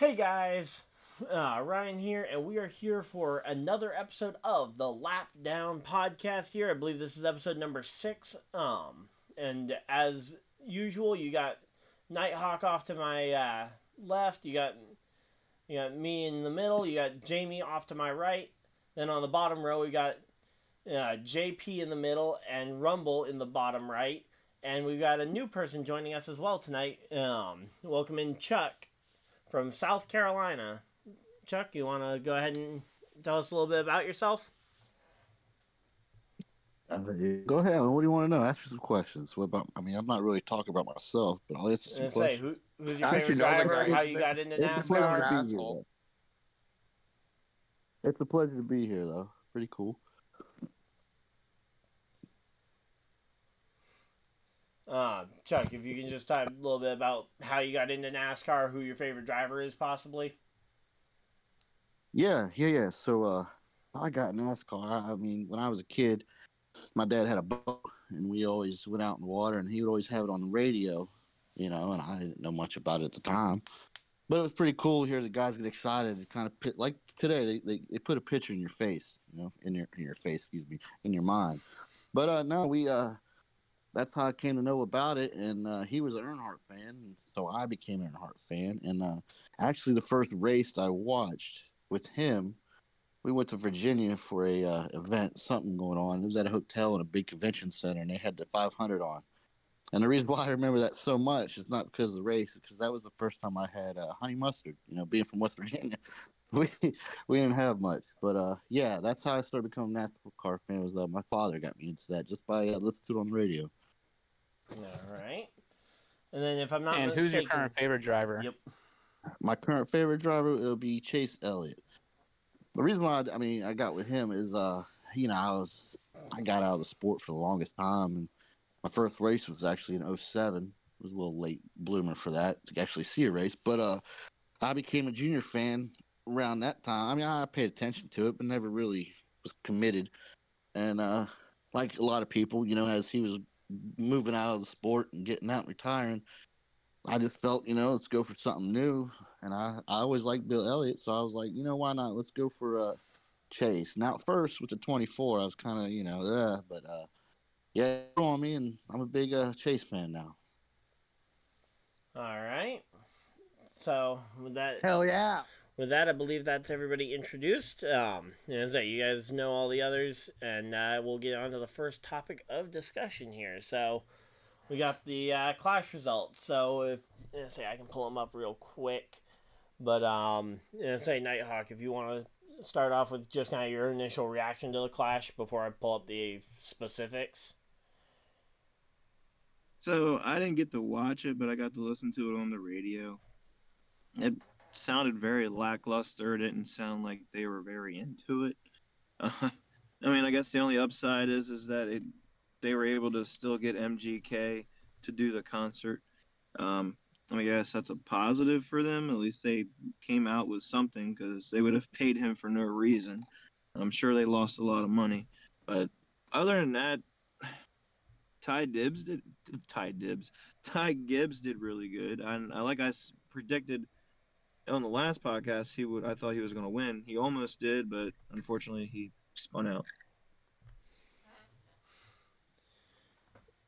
Hey guys, uh, Ryan here, and we are here for another episode of the Lap Down podcast. Here, I believe this is episode number six. Um, and as usual, you got Nighthawk off to my uh, left. You got you got me in the middle. You got Jamie off to my right. Then on the bottom row, we got uh, JP in the middle and Rumble in the bottom right. And we've got a new person joining us as well tonight. Um, welcome in Chuck from South Carolina. Chuck, you want to go ahead and tell us a little bit about yourself? Go ahead. What do you want to know? Ask me some questions. What about? I mean, I'm not really talking about myself, but I'll answer some And say questions. who, who's your Actually, favorite no, driver? guy How you got into It's a pleasure NASCAR? to be here. It's a pleasure to be here, though. Pretty cool. Uh, Chuck, if you can just talk a little bit about how you got into NASCAR, who your favorite driver is, possibly. Yeah, yeah, yeah. So, uh, I got NASCAR. I, mean, when I was a kid, my dad had a boat, and we always went out in the water, and he would always have it on the radio, you know. And I didn't know much about it at the time, but it was pretty cool to hear the guys get excited and kind of like today. They, they they put a picture in your face, you know, in your in your face, excuse me, in your mind. But uh, no, we uh, that's how I came to know about it. And uh, he was an Earnhardt fan, so I became an Earnhardt fan. And uh, actually, the first race I watched with him, we went to Virginia for a uh, event, something going on. It was at a hotel in a big convention center, and they had the 500 on. And the reason why I remember that so much is not because of the race, because that was the first time I had uh, honey mustard. You know, being from West Virginia, we we didn't have much. But uh, yeah, that's how I started becoming a NASCAR fan. Was uh, my father got me into that just by uh, listening to it on the radio. All right. And then, if I'm not and mistaken, who's your current favorite driver? Yep. My current favorite driver will be Chase Elliott. The reason why I, I mean I got with him is uh you know I was I got out of the sport for the longest time and my first race was actually in 07. It was a little late bloomer for that to actually see a race, but uh I became a junior fan around that time. I mean I paid attention to it but never really was committed. And uh like a lot of people, you know, as he was moving out of the sport and getting out and retiring, I just felt, you know, let's go for something new. And I, I always liked Bill Elliott, so I was like, you know, why not? Let's go for uh, Chase. Now, at first with the 24, I was kind of, you know, uh, but uh, yeah, grew on me, and I'm a big uh, Chase fan now. All right. So with that, Hell yeah! With that, I believe that's everybody introduced. Um, as I you guys know all the others, and uh, we'll get on to the first topic of discussion here. So we got the uh, clash results. So if let's say I can pull them up real quick, but um, let's say Nighthawk, if you want to start off with just of your initial reaction to the clash before I pull up the specifics. So I didn't get to watch it, but I got to listen to it on the radio. It sounded very lackluster. It didn't sound like they were very into it. Uh, I mean, I guess the only upside is is that it they were able to still get MGK to do the concert. Um, I guess that's a positive for them. At least they came out with something because they would have paid him for no reason. I'm sure they lost a lot of money, but other than that, Ty Dibbs did Ty Dibbs. Ty Gibbs did really good. And like I predicted on the last podcast, he would. I thought he was going to win. He almost did, but unfortunately, he spun out.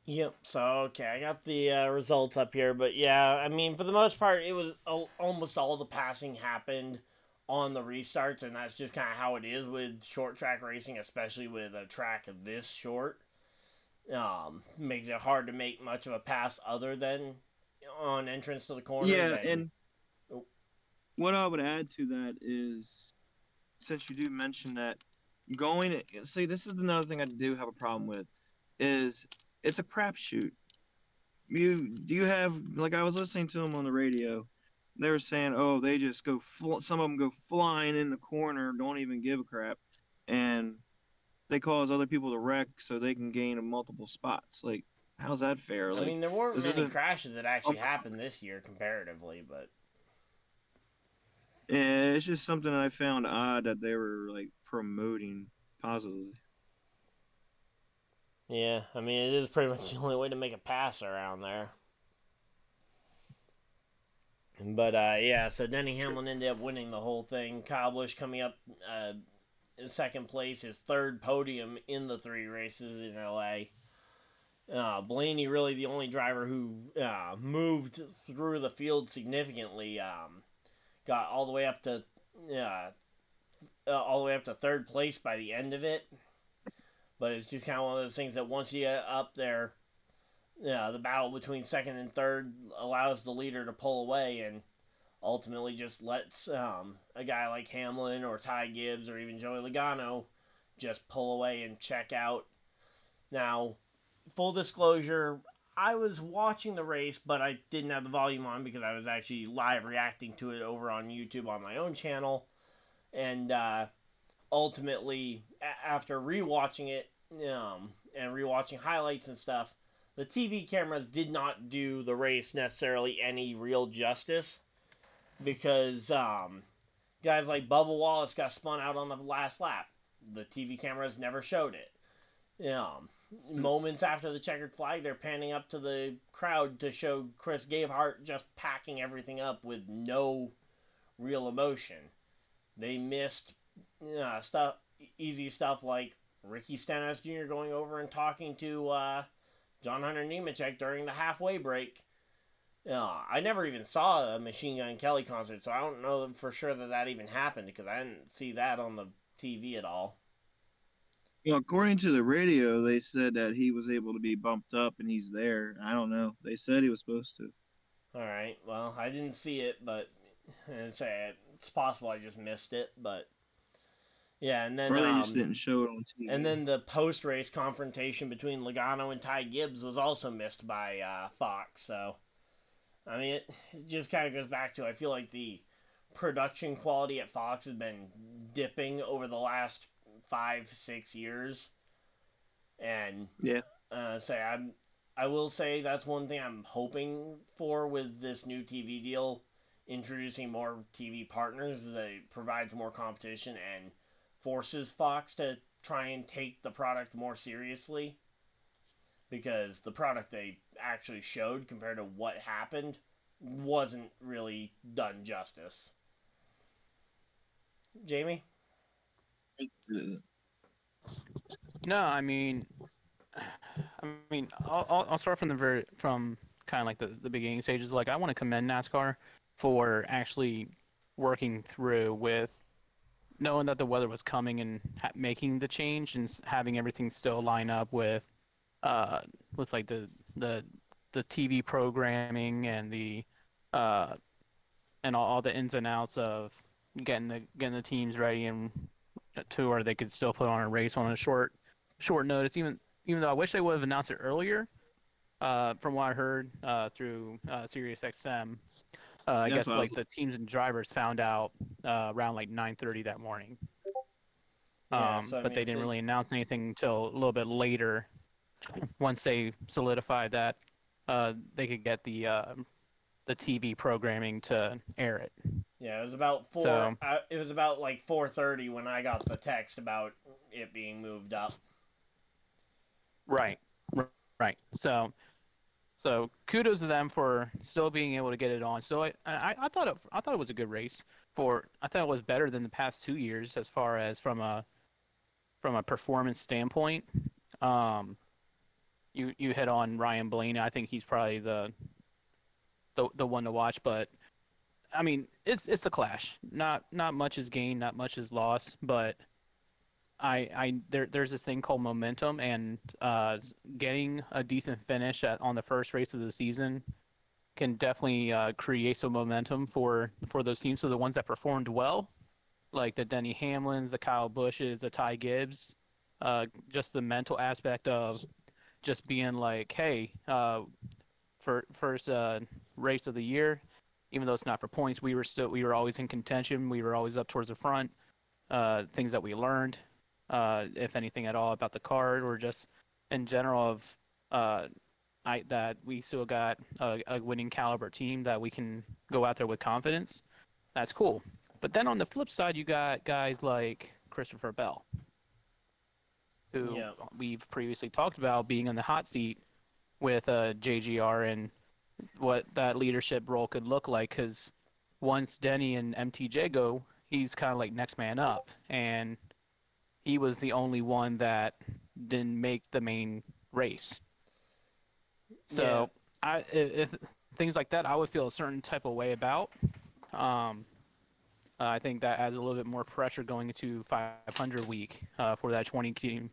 Yep. So okay, I got the uh, results up here, but yeah, I mean, for the most part, it was al- almost all the passing happened on the restarts, and that's just kind of how it is with short track racing, especially with a track this short. Um, makes it hard to make much of a pass other than on entrance to the corners. Yeah, and Oh. What I would add to that is, since you do mention that, going see this is another thing I do have a problem with, is it's a crapshoot. You do you have like I was listening to them on the radio, they were saying, oh, they just go fl- some of them go flying in the corner, don't even give a crap, and they cause other people to wreck so they can gain multiple spots. Like, how's that fair? I mean, there weren't many crashes that actually Oh. happened this year comparatively, but Yeah, it's just something I found odd that they were like promoting positively. yeah, I mean, it is pretty much the only way to make a pass around there. But uh, yeah, so Denny Hamlin ended up winning the whole thing. Kyle Busch coming up uh, in second place, his third podium in the three races in LA. Uh, Blaney really the only driver who uh, moved through the field significantly. Um, got all the way up to uh, uh, all the way up to third place by the end of it. But it's just kind of one of those things that once you get up there, yeah, the battle between second and third allows the leader to pull away and ultimately just lets um, a guy like Hamlin or Ty Gibbs or even Joey Logano just pull away and check out. Now, full disclosure, I was watching the race, but I didn't have the volume on because I was actually live reacting to it over on YouTube on my own channel. And uh, ultimately, a- after rewatching it um, and rewatching highlights and stuff, the TV cameras did not do the race necessarily any real justice because um, guys like Bubba Wallace got spun out on the last lap. The TV cameras never showed it. Um, moments after the checkered flag, they're panning up to the crowd to show Chris Gabehart just packing everything up with no real emotion. They missed uh, stuff, easy stuff like Ricky Stenhouse Jr. going over and talking to uh, John Hunter Nemechek during the halfway break. Uh, I never even saw a Machine Gun Kelly concert, so I don't know for sure that that even happened because I didn't see that on the TV at all. Well, according to the radio, they said that he was able to be bumped up and he's there. I don't know. They said he was supposed to. All right. Well, I didn't see it, but say it's possible I just missed it, but yeah. And then or they um, just didn't show it on TV. and then the post race confrontation between Logano and Ty Gibbs was also missed by uh, Fox. So, I mean, it, it just kind of goes back to I feel like the production quality at Fox has been dipping over the last five six years, and Yeah. uh, say I'm I will say that's one thing I'm hoping for with this new TV deal, introducing more TV partners that it provides more competition and forces Fox to try and take the product more seriously. Because the product they actually showed compared to what happened wasn't really done justice. Jamie? No, I mean, I mean, I'll, I'll start from the very from kind of like the, the beginning stages. Like, I want to commend NASCAR for actually working through with knowing that the weather was coming and ha- making the change and having everything still line up with uh with like the the the TV programming and the uh and all, all the ins and outs of getting the getting the teams ready and to where they could still put on a race on a short short notice. Even even though I wish they would have announced it earlier. Uh, from what I heard uh, through uh, Sirius XM, uh, I That's guess like was- the teams and drivers found out uh, around like 9:30 that morning. Yeah, um, so, but mean, they didn't they- really announce anything until a little bit later. Once they solidified that uh, they could get the uh, the TV programming to air it. Yeah, it was about four. So- uh, it was about like four thirty when I got the text about it being moved up. Right. Right. So, so kudos to them for still being able to get it on. So I, I, I thought it, I thought it was a good race. For I thought it was better than the past two years as far as from a, from a performance standpoint. Um, you you hit on Ryan Blaney. I think he's probably the, the the one to watch. But, I mean, it's it's the clash. Not not much is gained, not much is lost. But I, I there, there's this thing called momentum, and uh, getting a decent finish at, on the first race of the season can definitely uh, create some momentum for for those teams. So the ones that performed well, like the Denny Hamlins, the Kyle Busches, the Ty Gibbs, uh, just the mental aspect of just being like, hey, uh, for first uh, race of the year, even though it's not for points, we were still we were always in contention. We were always up towards the front. Uh, things that we learned uh, if anything at all, about the card or just in general of uh, I, that we still got a, a winning caliber team that we can go out there with confidence. That's cool. But then on the flip side, you got guys like Christopher Bell, who Yeah. we've previously talked about being in the hot seat with uh, JGR and what that leadership role could look like because once Denny and MTJ go, he's kind of like next man up, and he was the only one that didn't make the main race. So I if, if things like that, I would feel a certain type of way about. Um, uh, I think that adds a little bit more pressure going into 500 week uh, for that 20 team.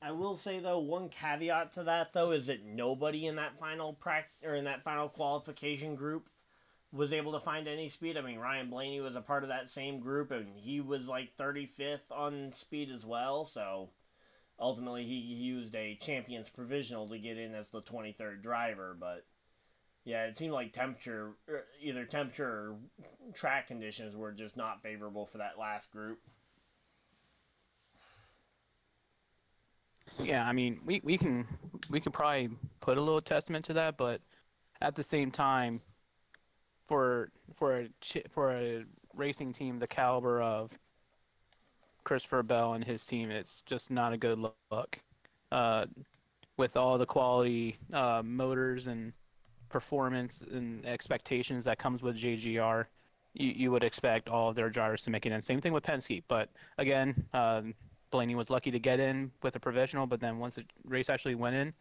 I will say though, one caveat to that though is that nobody in that final prac or in that final qualification group was able to find any speed. I mean, Ryan Blaney was a part of that same group, and he was like 35th on speed as well. So ultimately, he used a champions provisional to get in as the 23rd driver. But yeah, it seemed like temperature, er, either temperature or track conditions, were just not favorable for that last group. Yeah, I mean, we, we can we can probably put a little testament to that, but at the same time, for for a for a racing team the caliber of Christopher Bell and his team, it's just not a good look. Uh, with all the quality uh, motors and performance and expectations that comes with JGR, you, you would expect all of their drivers to make it in. Same thing with Penske, but again, um, Blaney was lucky to get in with a provisional, but then once the race actually went in,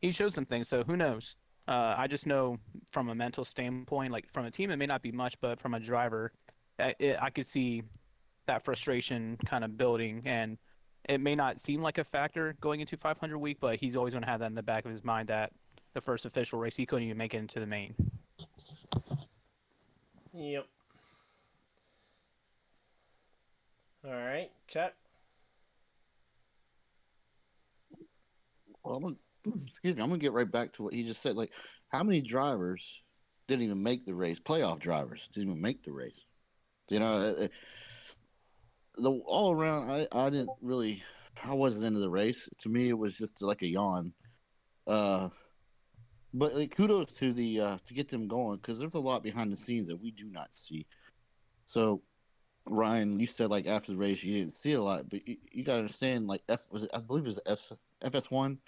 he showed some things. So who knows? Uh, I just know from a mental standpoint, like from a team, it may not be much, but from a driver, I, it, I could see that frustration kind of building, and it may not seem like a factor going into 500 week, but he's always going to have that in the back of his mind that the first official race he couldn't even make it into the main. Yep. All right, Chuck. Well, I'm gonna, excuse me. I'm gonna get right back to what he just said. Like, how many drivers didn't even make the race? Playoff drivers didn't even make the race. You know, uh, uh, the all around. I I didn't really. I wasn't into the race. To me, it was just like a yawn. Uh, but like, kudos to the uh, to get them going because there's a lot behind the scenes that we do not see. So, Ryan, you said like after the race you didn't see a lot, but you, you got to understand like F was it, I believe it was F FS1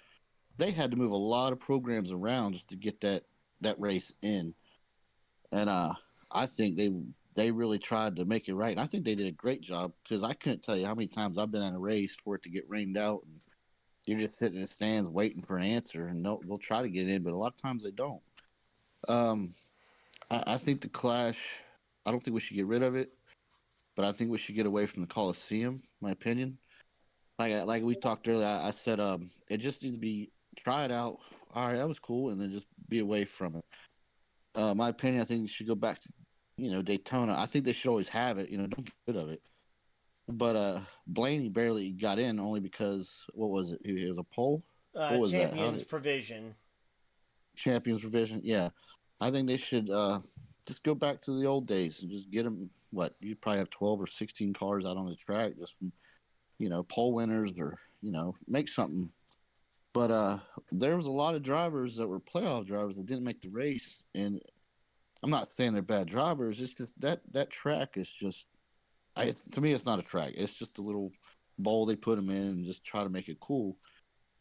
they had to move a lot of programs around just to get that that race in, and uh, I think they they really tried to make it right. And I think they did a great job because I couldn't tell you how many times I've been in a race for it to get rained out, and you're just sitting in the stands waiting for an answer, and they'll they'll try to get in, but a lot of times they don't. Um, I, I think the clash. I don't think we should get rid of it, but I think we should get away from the Coliseum. My opinion. Like like we talked earlier, I, I said um, it just needs to be try it out. All right, that was cool, and then just be away from it. Uh, my opinion, I think you should go back to, you know, Daytona. I think they should always have it. You know, don't get rid of it. But uh, Blaney barely got in only because what was it? It was a pole. Uh, what was champions that? Provision. champions provision. Yeah, I think they should uh, just go back to the old days and just get them. What you probably have twelve or sixteen cars out on the track, just from, you know, pole winners or you know, make something but uh, there was a lot of drivers that were playoff drivers that didn't make the race, and I'm not saying they're bad drivers. It's just that that track is just, I, to me, it's not a track. It's just a little bowl they put them in and just try to make it cool.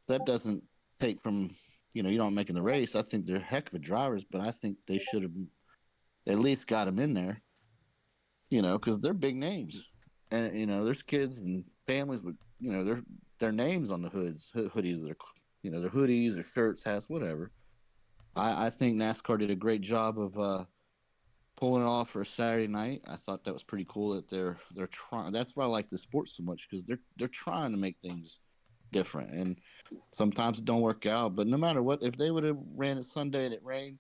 That doesn't take from you know you don't making the race. I think they're heck of a drivers, but I think they should have at least got them in there. You know, because they're big names, and you know there's kids and families with you know their their names on the hoods hoodies that are you know, their hoodies, their shirts, hats, whatever. I, I think NASCAR did a great job of uh, pulling it off for a Saturday night. I thought that was pretty cool that they're they're trying. That's why I like the sport so much because they're they're trying to make things different, and sometimes it don't work out. But no matter what, if they would have ran it Sunday and it rained,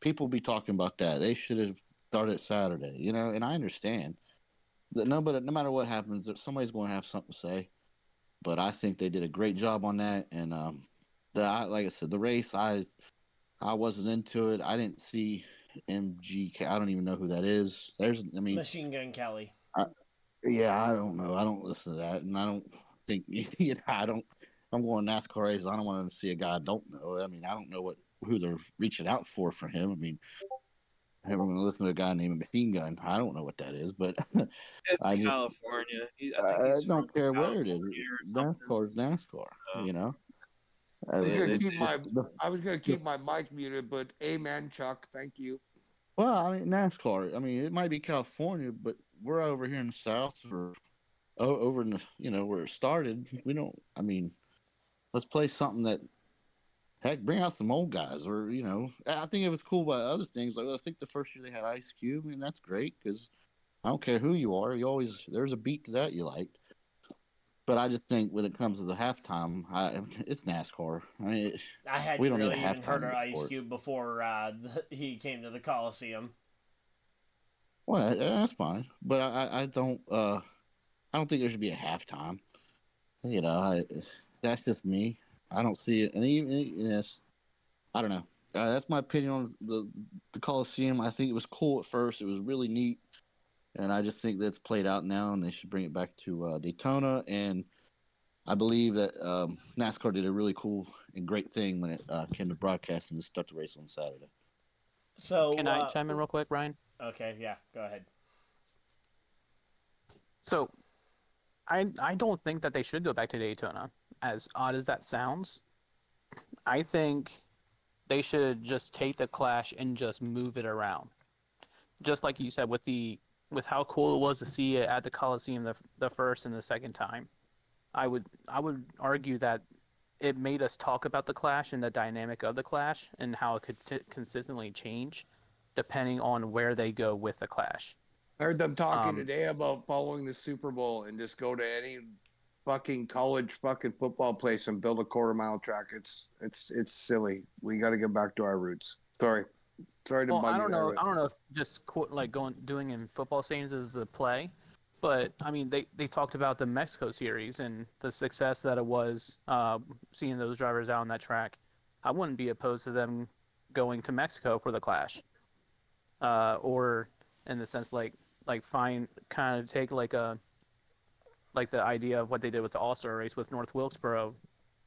people would be talking about that. They should have started Saturday, you know. And I understand that no, but no matter what happens, somebody's going to have something to say. But I think they did a great job on that, and um, the like I said, the race I I wasn't into it. I didn't see MGK. I don't even know who that is. There's I mean Machine Gun Kelly. I, yeah, I don't know. I don't listen to that, and I don't think you know. I don't. I'm going NASCAR races. I don't want to see a guy I don't know. I mean, I don't know what who they're reaching out for for him. I mean, I'm going to listen to a guy named Machine Gun. I don't know what that is, but I just, California. He, I, I don't care where it is. NASCAR is NASCAR. Oh. You know. I was gonna keep my I was gonna keep my mic muted, but amen, Chuck. Thank you. Well, I mean NASCAR. I mean, it might be California, but we're over here in the South, or over in the you know where it started. We don't. I mean, let's play something that. Heck, bring out some old guys, or you know, I think it was cool by other things. Like I think the first year they had Ice Cube, I mean that's great because I don't care who you are, you always there's a beat to that you liked. But I just think when it comes to the halftime, I, it's NASCAR. I mean, it, I hadn't We don't really even heard of Ice. Cube before uh, he came to the Coliseum. Well, that's fine, but I, I- I don't, uh, I don't think there should be a halftime. You know, I, that's just me. I don't see it, and even yes, I don't know. Uh, that's my opinion on the the Coliseum. I think it was cool at first. It was really neat, and I just think that's played out now, and they should bring it back to uh, Daytona. And I believe that um, NASCAR did a really cool and great thing when it uh, came to broadcasting the start the race on Saturday. So Can I uh, chime in real quick, Ryan? Okay, yeah, go ahead. So, I I don't think that they should go back to Daytona. As odd as that sounds, I think they should just take the Clash and just move it around. Just like you said with the with how cool it was to see it at the Coliseum the the first and the second time. I would I would argue that it made us talk about the Clash and the dynamic of the Clash and how it could t- consistently change depending on where they go with the Clash. I heard them talking Um, today about following the Super Bowl and just go to any fucking college fucking football place and build a quarter mile track. It's it's it's silly. We got to get back to our roots. Sorry, sorry to Well, bug I don't there, know. but- I don't know if just qu- like going doing in football stadiums is the play, but I mean they they talked about the Mexico series and the success that it was uh, seeing those drivers out on that track. I wouldn't be opposed to them going to Mexico for the Clash, uh, or in the sense like like find kind of take like a like the idea of what they did with the All Star race with North Wilkesboro,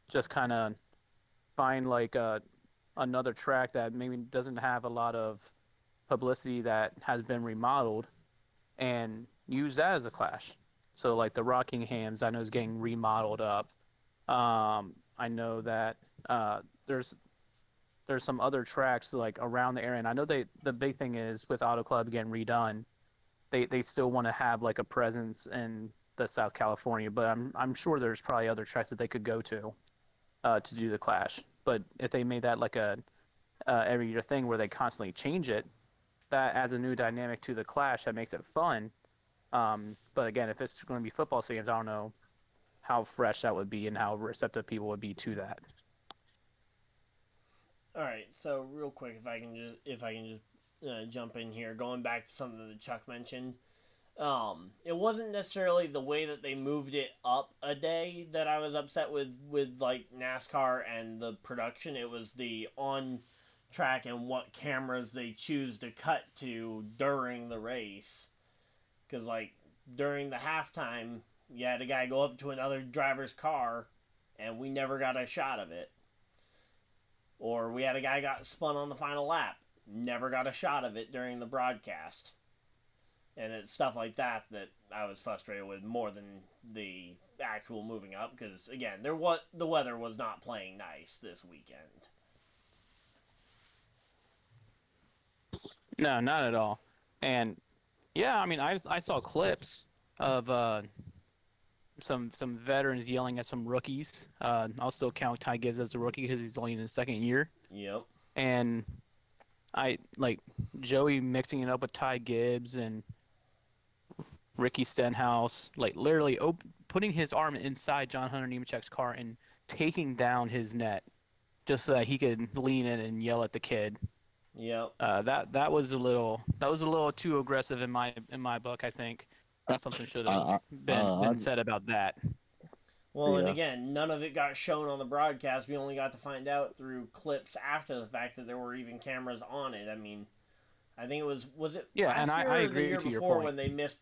just kind of find like a another track that maybe doesn't have a lot of publicity that has been remodeled and use that as a clash. So like the Rockinghams, I know is getting remodeled up. Um, I know that uh, there's there's some other tracks like around the area, and I know they the big thing is with Auto Club getting redone, they they still want to have like a presence in the South California, but I'm I'm sure there's probably other tracks that they could go to uh, to do the clash. But if they made that like a uh, every year thing where they constantly change it, that adds a new dynamic to the clash that makes it fun. Um, but again, if it's going to be football stadiums, I don't know how fresh that would be and how receptive people would be to that. All right, so real quick, if I can just if I can just uh, jump in here, going back to something that Chuck mentioned, um, it wasn't necessarily the way that they moved it up a day that I was upset with with like NASCAR and the production. It was the on track and what cameras they choose to cut to during the race, because like during the halftime, you had a guy go up to another driver's car, and we never got a shot of it. Or we had a guy got spun on the final lap, never got a shot of it during the broadcast. And it's stuff like that that I was frustrated with more than the actual moving up because again, there was the weather was not playing nice this weekend. No, not at all. And yeah, I mean, I, I saw clips of uh, some some veterans yelling at some rookies. Uh, I'll still count Ty Gibbs as a rookie because he's only in his second year. Yep. And I like Joey mixing it up with Ty Gibbs and Ricky Stenhouse, like literally op- putting his arm inside John Hunter Nemechek's car and taking down his net just so that he could lean in and yell at the kid. Yep. Uh, that that was a little that was a little too aggressive in my in my book. I think something should have Uh, been, uh, been said about that. Well, and again, none of it got shown on the broadcast. We only got to find out through clips after the fact that there were even cameras on it. I mean, I think it was was it Yeah, last and I- year I or agree the year to before when they missed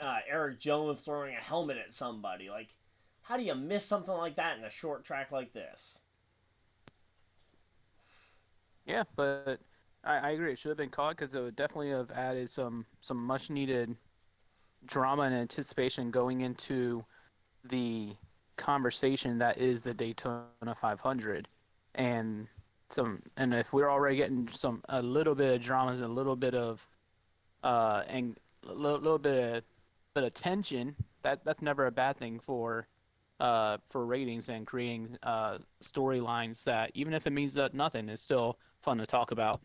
uh, Erik Jones throwing a helmet at somebody. Like, how do you miss something like that in a short track like this? Yeah, but I, I agree. It should have been caught because it would definitely have added some some much needed drama and anticipation going into the conversation that is the Daytona 500. and some and if we're already getting some a little bit of dramas and a little bit of uh and a little, little bit of bit attention that that's never a bad thing for uh for ratings and creating uh storylines that even if it means nothing is still fun to talk about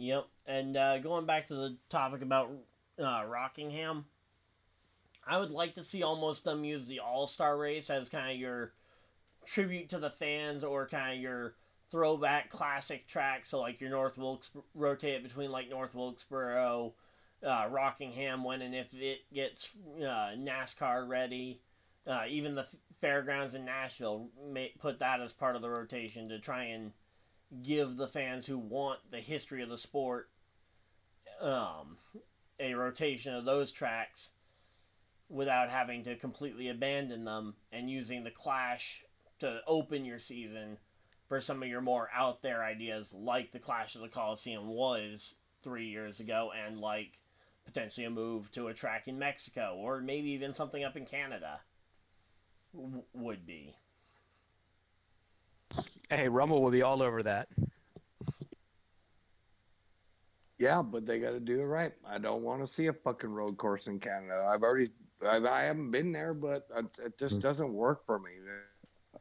Yep. And uh, going back to the topic about uh, Rockingham, I would like to see almost them use the All Star race as kind of your tribute to the fans or kind of your throwback classic track. So, like your North Wilkes, rotate between like North Wilkesboro, uh, Rockingham, when and if it gets uh, NASCAR ready. Uh, even the fairgrounds in Nashville may put that as part of the rotation to try and give the fans who want the history of the sport um, a rotation of those tracks without having to completely abandon them and using the clash to open your season for some of your more out there ideas like the clash of the coliseum was three years ago and like potentially a move to a track in mexico or maybe even something up in canada w- would be hey rumble will be all over that Yeah, but they got to do it right. I don't want to see a fucking road course in Canada. I've already, I've, I haven't been there, but it, it just mm. doesn't work for me.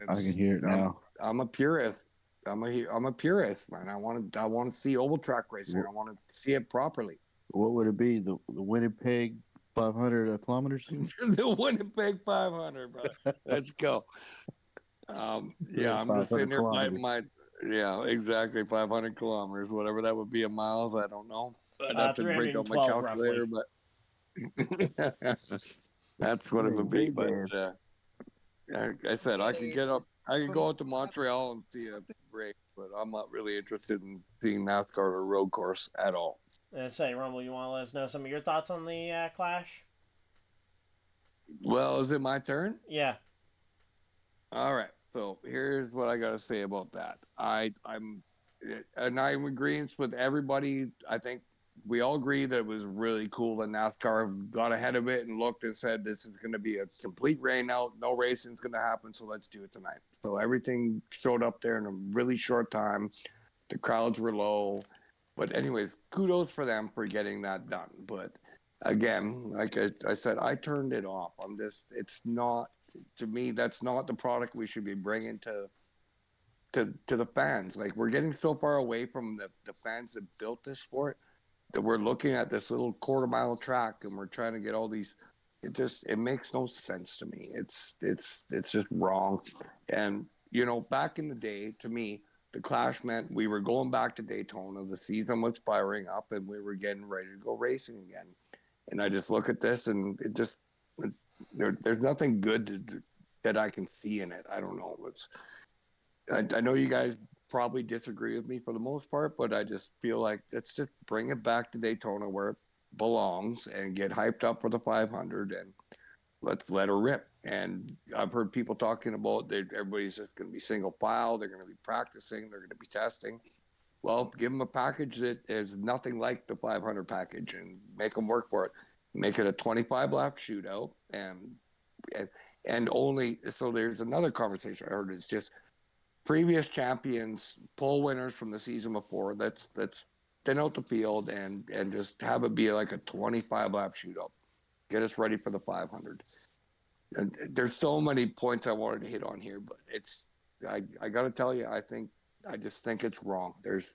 I can hear it I'm- now. I'm a purist. I'm a I'm a purist, man. I want to I want to see oval track racing. I want to see it properly. What would it be? The the Winnipeg 500 kilometers? the Winnipeg 500, bro. Let's go. Um, yeah, I'm just 500 sitting there biting my. Yeah, exactly, 500 kilometers, whatever that would be in miles. I don't know. I'd Uh, have to break up my 312 calculator, but that's what it would be. But uh, like I said, I could get up. I could go out to Montreal and see a race, but I'm not really interested in seeing NASCAR or road course at all. And say rumble you want to let us know some of your thoughts on the uh, clash Well, is it my turn? yeah All right. So here's what I got to say about that. I I'm and I'm agreeing with everybody. I think we all agree that it was really cool that NASCAR got ahead of it and looked and said this is going to be a complete rain out. No racing's going to happen, so let's do it tonight. So everything showed up there in a really short time. The crowds were low, but anyways, kudos for them for getting that done. But again, like I, I said, I turned it off. I'm just it's not to me that's not the product we should be bringing to to to the fans like we're getting so far away from the the fans that built this sport that we're looking at this little quarter mile track and we're trying to get all these it just it makes no sense to me it's it's it's just wrong and you know back in the day to me the clash meant we were going back to daytona the season was firing up and we were getting ready to go racing again and i just look at this and it just there, there's nothing good to, that I can see in it. I don't know. It's I, I know you guys probably disagree with me for the most part, but I just feel like let's just bring it back to Daytona where it belongs and get hyped up for the 500 and let's let her rip. And I've heard people talking about that everybody's just going to be single file. They're going to be practicing. They're going to be testing. Well, give them a package that is nothing like the 500 package and make them work for it. Make it a 25 lap shootout and and, and only so there's another conversation I heard. It's just previous champions, pole winners from the season before. Let's let's thin out the field and and just have it be like a 25 lap shootout. Get us ready for the 500. And there's so many points I wanted to hit on here, but it's I I got to tell you, I think I just think it's wrong. There's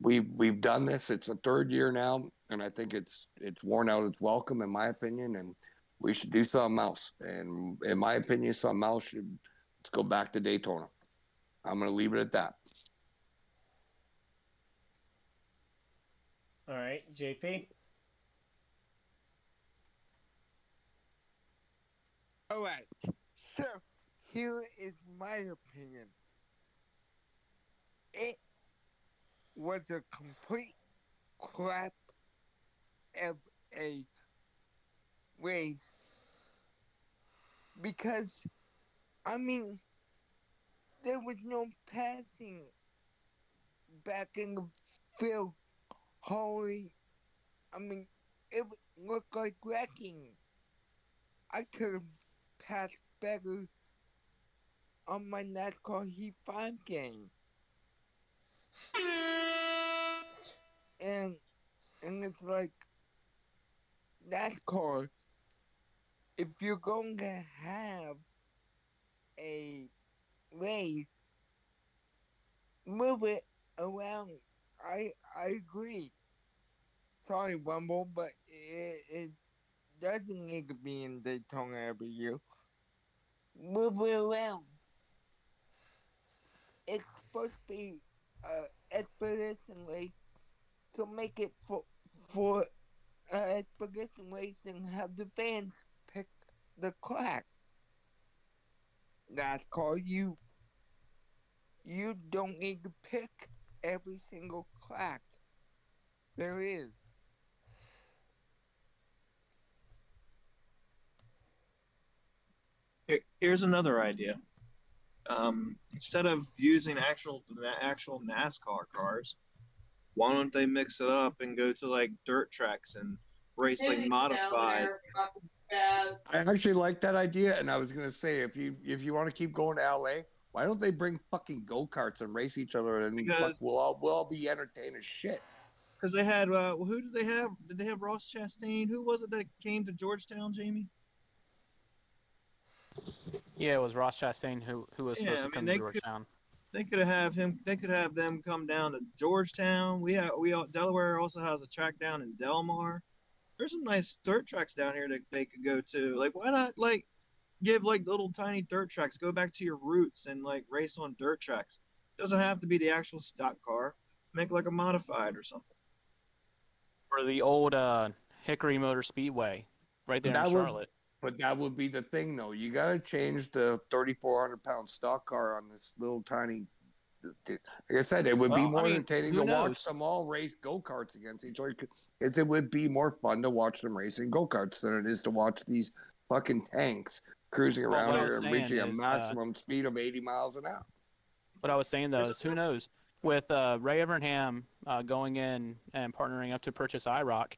we we've done this. It's a third year now, and I think it's it's worn out its welcome, in my opinion. And we should do something else. And in my opinion, something else should let's go back to Daytona. I'm going to leave it at that. all right jp All right. So here is my opinion. It was a complete crap of a race because I mean there was no passing back in the field. Holy, I mean, it looked like wrecking. I could have passed better on my NASCAR Heat 5 game. And and it's like NASCAR if you're going to have a race move it around. I I agree. Sorry, Rumble, but it, it doesn't need to be in Daytona every year. Move around. It's supposed to be uh, expedition race, so make it for for uh, expedition race and have the fans pick the track. NASCAR, you you don't need to pick every single track there is. Here- Here's another idea. Um, instead of using actual actual NASCAR cars, why don't they mix it up and go to like dirt tracks and race like modified? I actually like that idea, and I was gonna say if you if you want to keep going to LA, why don't they bring fucking go karts and race each other, and fuck, Because- we'll all we'll all be entertained as shit. Because they had uh, who did they have? Did they have Ross Chastain? Who was it that came to Georgetown, Jamie? Yeah, it was Ross Chastain who who was Yeah, supposed I to come they to could- Georgetown. They could have him. They could have them come down to Georgetown. We have we all, Delaware also has a track down in Delmar. There's some nice dirt tracks down here that they could go to. Like why not like give like little tiny dirt tracks? Go back to your roots and like race on dirt tracks. Doesn't have to be the actual stock car. Make like a modified or something. Or the old uh, Hickory Motor Speedway, right there That in would- Charlotte. But that would be the thing, though. You got to change the 3,400 pound stock car on this little tiny. Like I said, it would be Well, I more mean, entertaining to watch them all race go karts against each other. It, would be more fun to watch them racing go karts than it is to watch these fucking tanks cruising around I here and reaching a is, uh, maximum speed of 80 miles an hour. What I was saying though is, who knows? With uh, Ray Evernham uh, going in and partnering up to purchase IROC,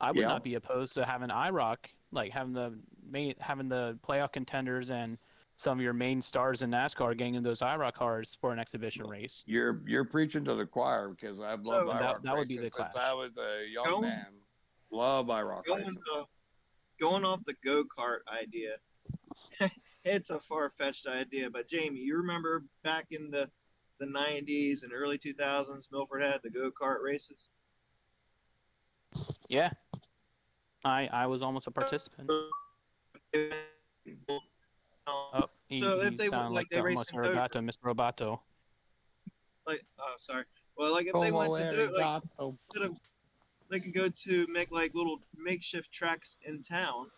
I would Yeah. not be opposed to having IROC, like having the main, having the playoff contenders and some of your main stars in NASCAR getting in those IROC cars for an exhibition race. You're you're preaching to the choir because I've So- loved That- IROC that would be the since clash. I was a young Going- man. Love IROC Going racing. to, going off the go kart idea. it's a far fetched idea, but Jamie, you remember back in the the 90s and early 2000s, Milford had the go kart races. Yeah, I I was almost a participant. Oh, oh he, So if they would- sounded like, like, they race almost in Dover. Roboto, Mr. Roboto. Like, oh, sorry. Well, like if they went to do like instead of they could go to make like little makeshift tracks in town,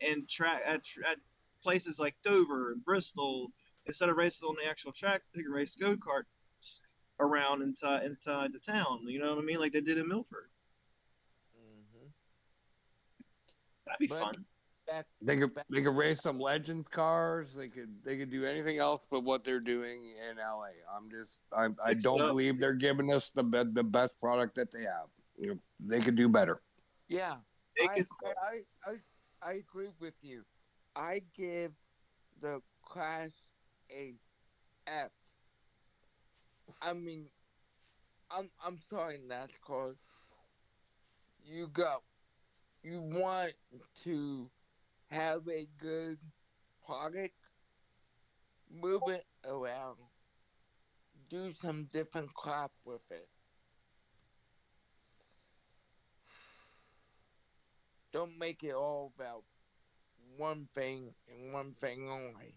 and track at, at places like Dover and Bristol. Instead of racing on the actual track, they can race go karts around inside inside the town. You know what I mean? Like they did in Milford. That'd be But- fun. Back, They could they could race some legends cars. They could they could do anything else but what they're doing in LA. I'm just I I don't up. believe they're giving us the be- the best product that they have. You know, they could do better. yeah, I, could, I, I, I agree with you. I give the class a F. I mean, I'm I'm sorry, NASCAR. You go. You want to have a good product? Move it around. Do some different crap with it. Don't make it all about one thing and one thing only.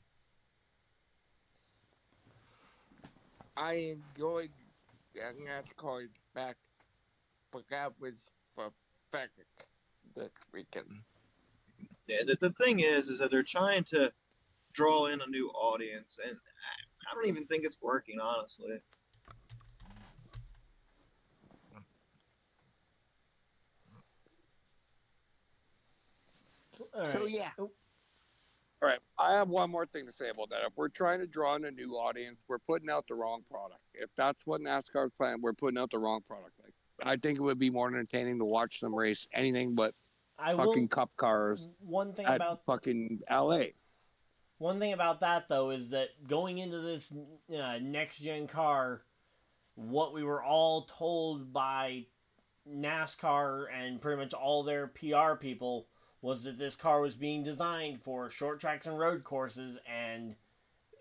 I enjoyed that NASCAR back, but that was for pathetic this weekend. yeah, the, the thing is, is that they're trying to draw in a new audience, and I, I don't even think it's working, honestly. All So yeah, Oh, All right, I have one more thing to say about that. If we're trying to draw in a new audience, we're putting out the wrong product. If that's what NASCAR's plan, we're putting out the wrong product. Like, I think it would be more entertaining to watch them race anything but I will. fucking cup cars One thing about fucking LA. one thing about that though is that going into this uh, next gen car, what we were all told by NASCAR and pretty much all their PR people was that this car was being designed for short tracks and road courses and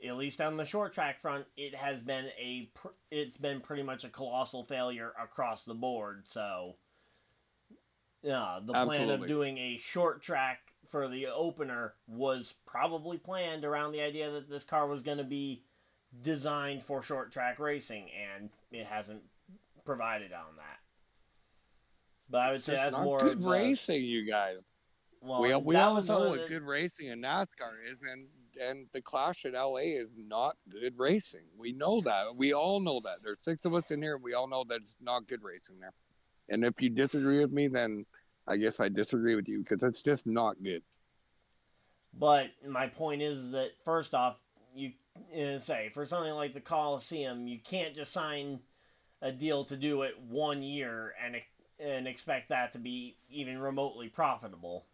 at least on the short track front it has been a pr- it's been pretty much a colossal failure across the board so uh, the plan of doing a short track for the opener was probably planned around the idea that this car was going to be designed for short track racing and it hasn't provided on that but i would It's say that's more good of a- racing, you guys. well, we we all know what good racing in NASCAR is, and and the Clash at LA is not good racing. We know that. We all know that. There's six of us in here. We all know that it's not good racing there. And if you disagree with me, then I guess I disagree with you because it's just not good. But my point is that first off, you uh, say for something like the Coliseum, you can't just sign a deal to do it one year and and expect that to be even remotely profitable.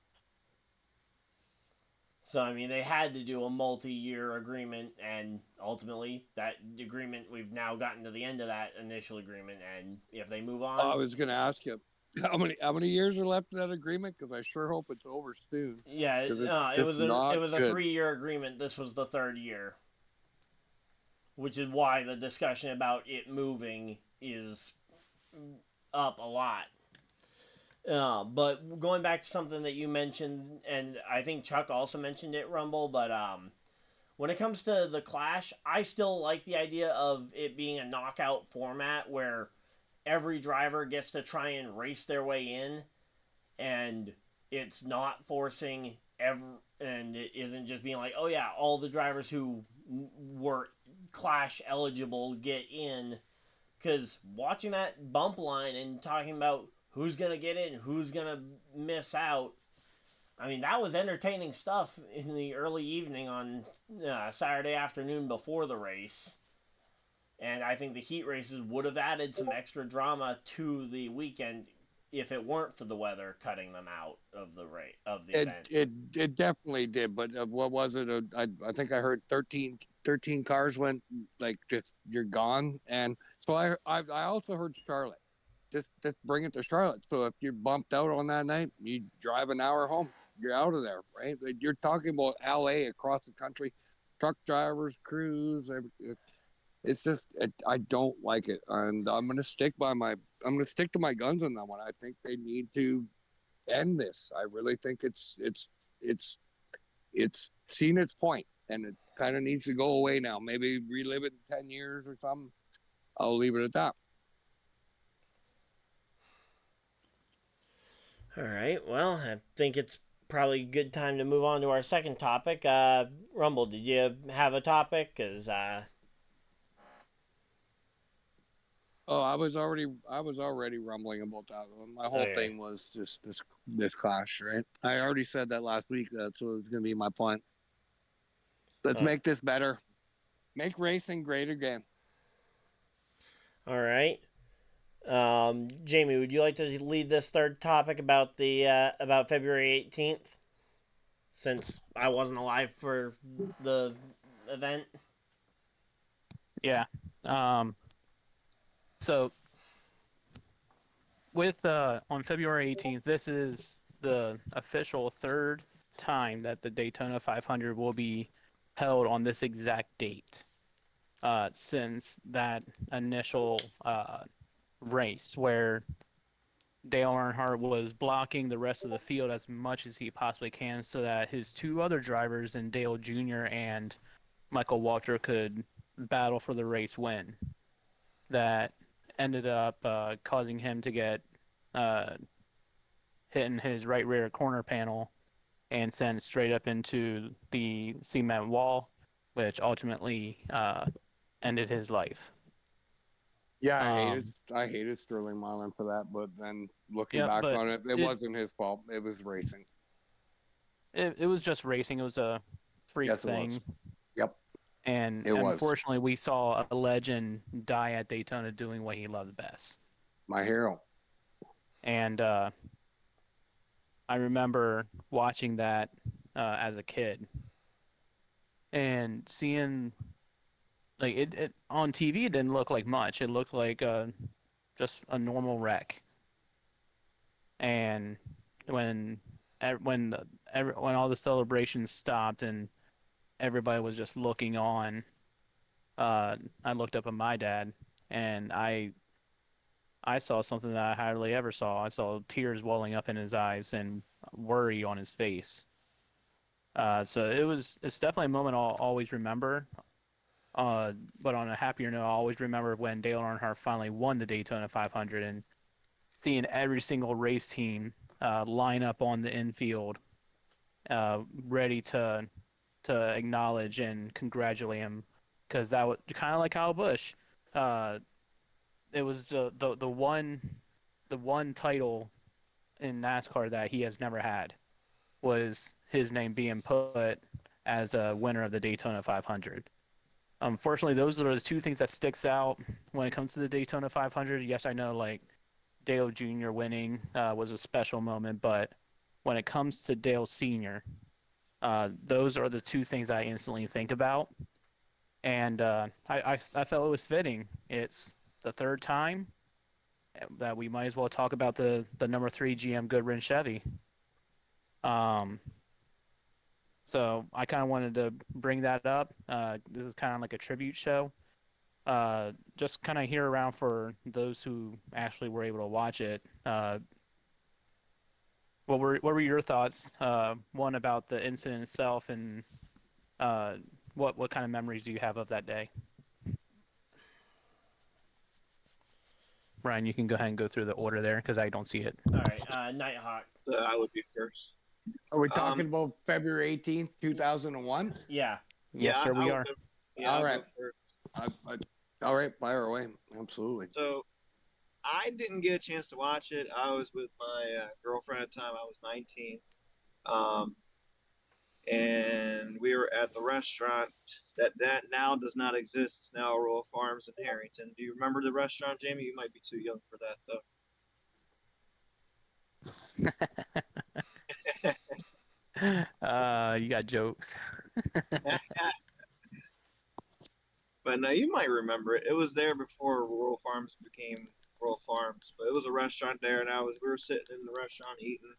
So I mean, they had to do a multi-year agreement, and ultimately, that agreement we've now gotten to the end of that initial agreement, and if they move on, I was going to ask you how many how many years are left in that agreement because I sure hope it's over soon. Yeah, it, uh, it was a it was a good. three year agreement. This was the third year, which is why the discussion about it moving is up a lot. Uh, but going back to something that you mentioned, and I think Chuck also mentioned it, Rumble. But um, when it comes to the Clash, I still like the idea of it being a knockout format where every driver gets to try and race their way in, and it's not forcing ever and it isn't just being like oh yeah all the drivers who were clash eligible get in because watching that bump line and talking about who's gonna get in who's gonna miss out i mean that was entertaining stuff in the early evening on uh, saturday afternoon before the race and i think the heat races would have added some extra drama to the weekend if it weren't for the weather cutting them out of the rate of the It, event. it it definitely did, but uh, what was it? Uh, I I think I heard 13, 13 cars went like just you're gone, and so I I, I also heard Charlotte. Just just bring it to Charlotte. So if you're bumped out on that night, you drive an hour home. You're out of there, right? You're talking about L.A. across the country, truck drivers, crews. It's just it, I don't like it, and I'm gonna stick by my I'm gonna stick to my guns on that one. I think they need to end this. I really think it's it's it's it's seen its point and it kind of needs to go away now. Maybe relive it in ten years or something. I'll leave it at that. All right. Well, I think it's probably a good time to move on to our second topic. Uh, Rumble, did you have a topic? Cause uh, Oh, I was already I was already rumbling about that. one. My whole Okay. thing was just this this clash, right? I already said that last week. That's what was going to be my point. Let's Uh. make this better. Make racing great again. all right. Um, Jamie, would you like to lead this third topic about the uh, about February eighteenth? Since I wasn't alive for the event. Yeah. Um, so with uh, on February 18th, this is the official third time that the Daytona 500 will be held on this exact date. Uh, since that initial uh, race where Dale Earnhardt was blocking the rest of the field as much as he possibly can so that his two other drivers and Dale Jr. and Michael Waltrip could battle for the race win that ended up uh, causing him to get uh, hitting his right rear corner panel and sent straight up into the cement wall, which ultimately uh, ended his life. Yeah, I Um, hated I hated Sterling Marlin for that, but then looking Yeah, back on it, it, it- wasn't his fault. It was racing. It, it was just racing. It was a freak Yes, thing. Yep. And It was. unfortunately, we saw a legend die at Daytona doing what he loved best. My hero. and uh, I remember watching that uh, as a kid, and seeing like it, it on TV it didn't look like much. It looked like uh, just a normal wreck. And when when the, when all the celebrations stopped and everybody was just looking on, uh, I looked up at my dad and I I saw something that I hardly ever saw. I saw tears welling up in his eyes and worry on his face. Uh, so it was it's definitely a moment I'll always remember. Uh, but on a happier note, I'll always remember when Dale Earnhardt finally won the Daytona 500 and seeing every single race team uh, line up on the infield, uh, ready to to acknowledge and congratulate him, because that was kind of like Kyle Busch. Uh, it was the, the the one the one title in NASCAR that he has never had was his name being put as a winner of the Daytona 500. Unfortunately, those are the two things that sticks out when it comes to the Daytona 500. Yes, I know like Dale Jr. winning uh, was a special moment, but when it comes to Dale Sr., uh, those are the two things I instantly think about. And uh, I, I, I felt it was fitting. It's the third time that we might as well talk about the, the number three GM Goodwrench Chevy. Um, so I kind of wanted to bring that up. Uh, this is kind of like a tribute show. Uh, just kind of hear around for those who actually were able to watch it. Uh, what were what were your thoughts? Uh, one about the incident itself, and uh, what what kind of memories do you have of that day? Ryan, you can go ahead and go through the order there because I don't see it. All right, uh, Nighthawk. So I would be first. Are we Um, talking about February 18th, 2001? Yeah. Yes, Yeah, sir, we I are. would go- Yeah, All I'll right. go first. I, I, all right, fire away. Absolutely. So I didn't get a chance to watch it. I was with my uh, girlfriend at the time. I was 19. Um, and we were at the restaurant that, that now does not exist. It's now Royal Farms in Harrington. Do you remember the restaurant, Jamie? You might be too young for that, though. uh, you got jokes. But now you might remember it. It was there before Royal Farms became Royal Farms. But it was a restaurant there, and I was we were sitting in the restaurant eating,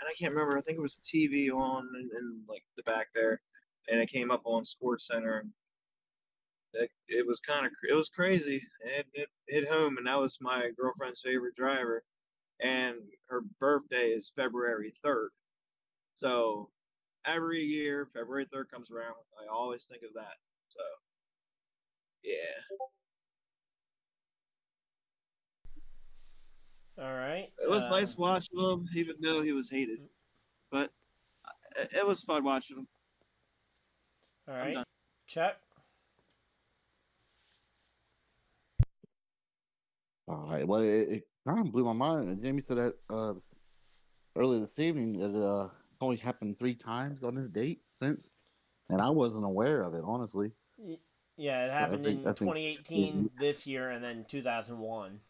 and I can't remember. I think it was a TV on in, in like the back there, and it came up on Sports Center, and it, it was kind of it was crazy. It, it hit home, and that was my girlfriend's favorite driver, and her birthday is February third. So every year, February third comes around, I always think of that. So. Yeah, All right. it was uh, nice watching him, even though he was hated. But uh, it, it was fun watching him. All right. I'm done. Chuck. All right. Well, it, it kind of blew my mind. And Jamie said that uh, earlier this evening that uh, only happened three times on this date since, and I wasn't aware of it honestly. Yeah, it happened think- in I think- 2018, this year, and then 2001.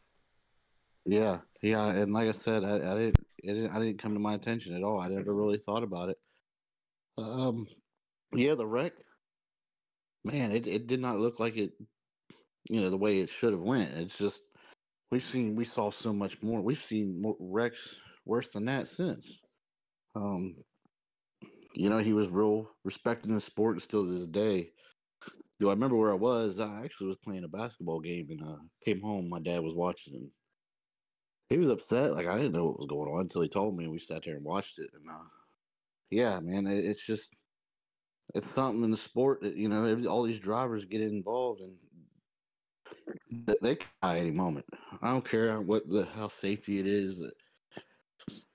Yeah, yeah, and like I said, I, I didn't, it didn't, I didn't come to my attention at all. I never really thought about it. Um, yeah, the wreck, man, it, it did not look like it, you know, the way it should have went. It's just we've seen, we saw so much more. We've seen more wrecks worse than that since. Um, you know, he was real respected in the sport and still to this day. Do I remember where I was? I actually was playing a basketball game and uh, came home. My dad was watching and he was upset. Like I didn't know what was going on until he told me. We sat there and watched it, and uh, yeah, man, it, it's just it's something in the sport that you know every, all these drivers get involved and th- they can die any moment. I don't care what the how safety it is.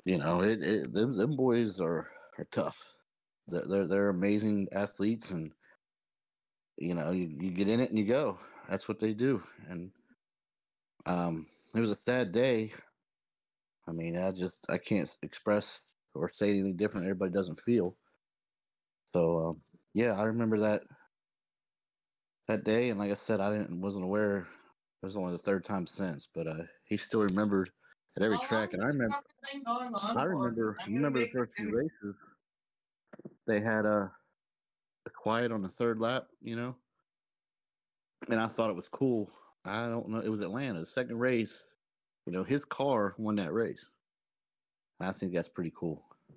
You know, it, it them, them boys are are tough. They're, they're they're amazing athletes, and you know you, you get in it and you go. That's what they do, and um, it was a sad day. I mean, I just I can't express or say anything different. Everybody doesn't feel. So um, yeah, I remember that that day, and like I said, I didn't wasn't aware. It was only the third time since, but uh, he still remembered at every track, and I remember. I remember. Remember the first few races? They had a, the quiet on the third lap, you know. And I thought it was cool. I don't know. It was Atlanta, the second race. You know, his car won that race. I think that's pretty cool. I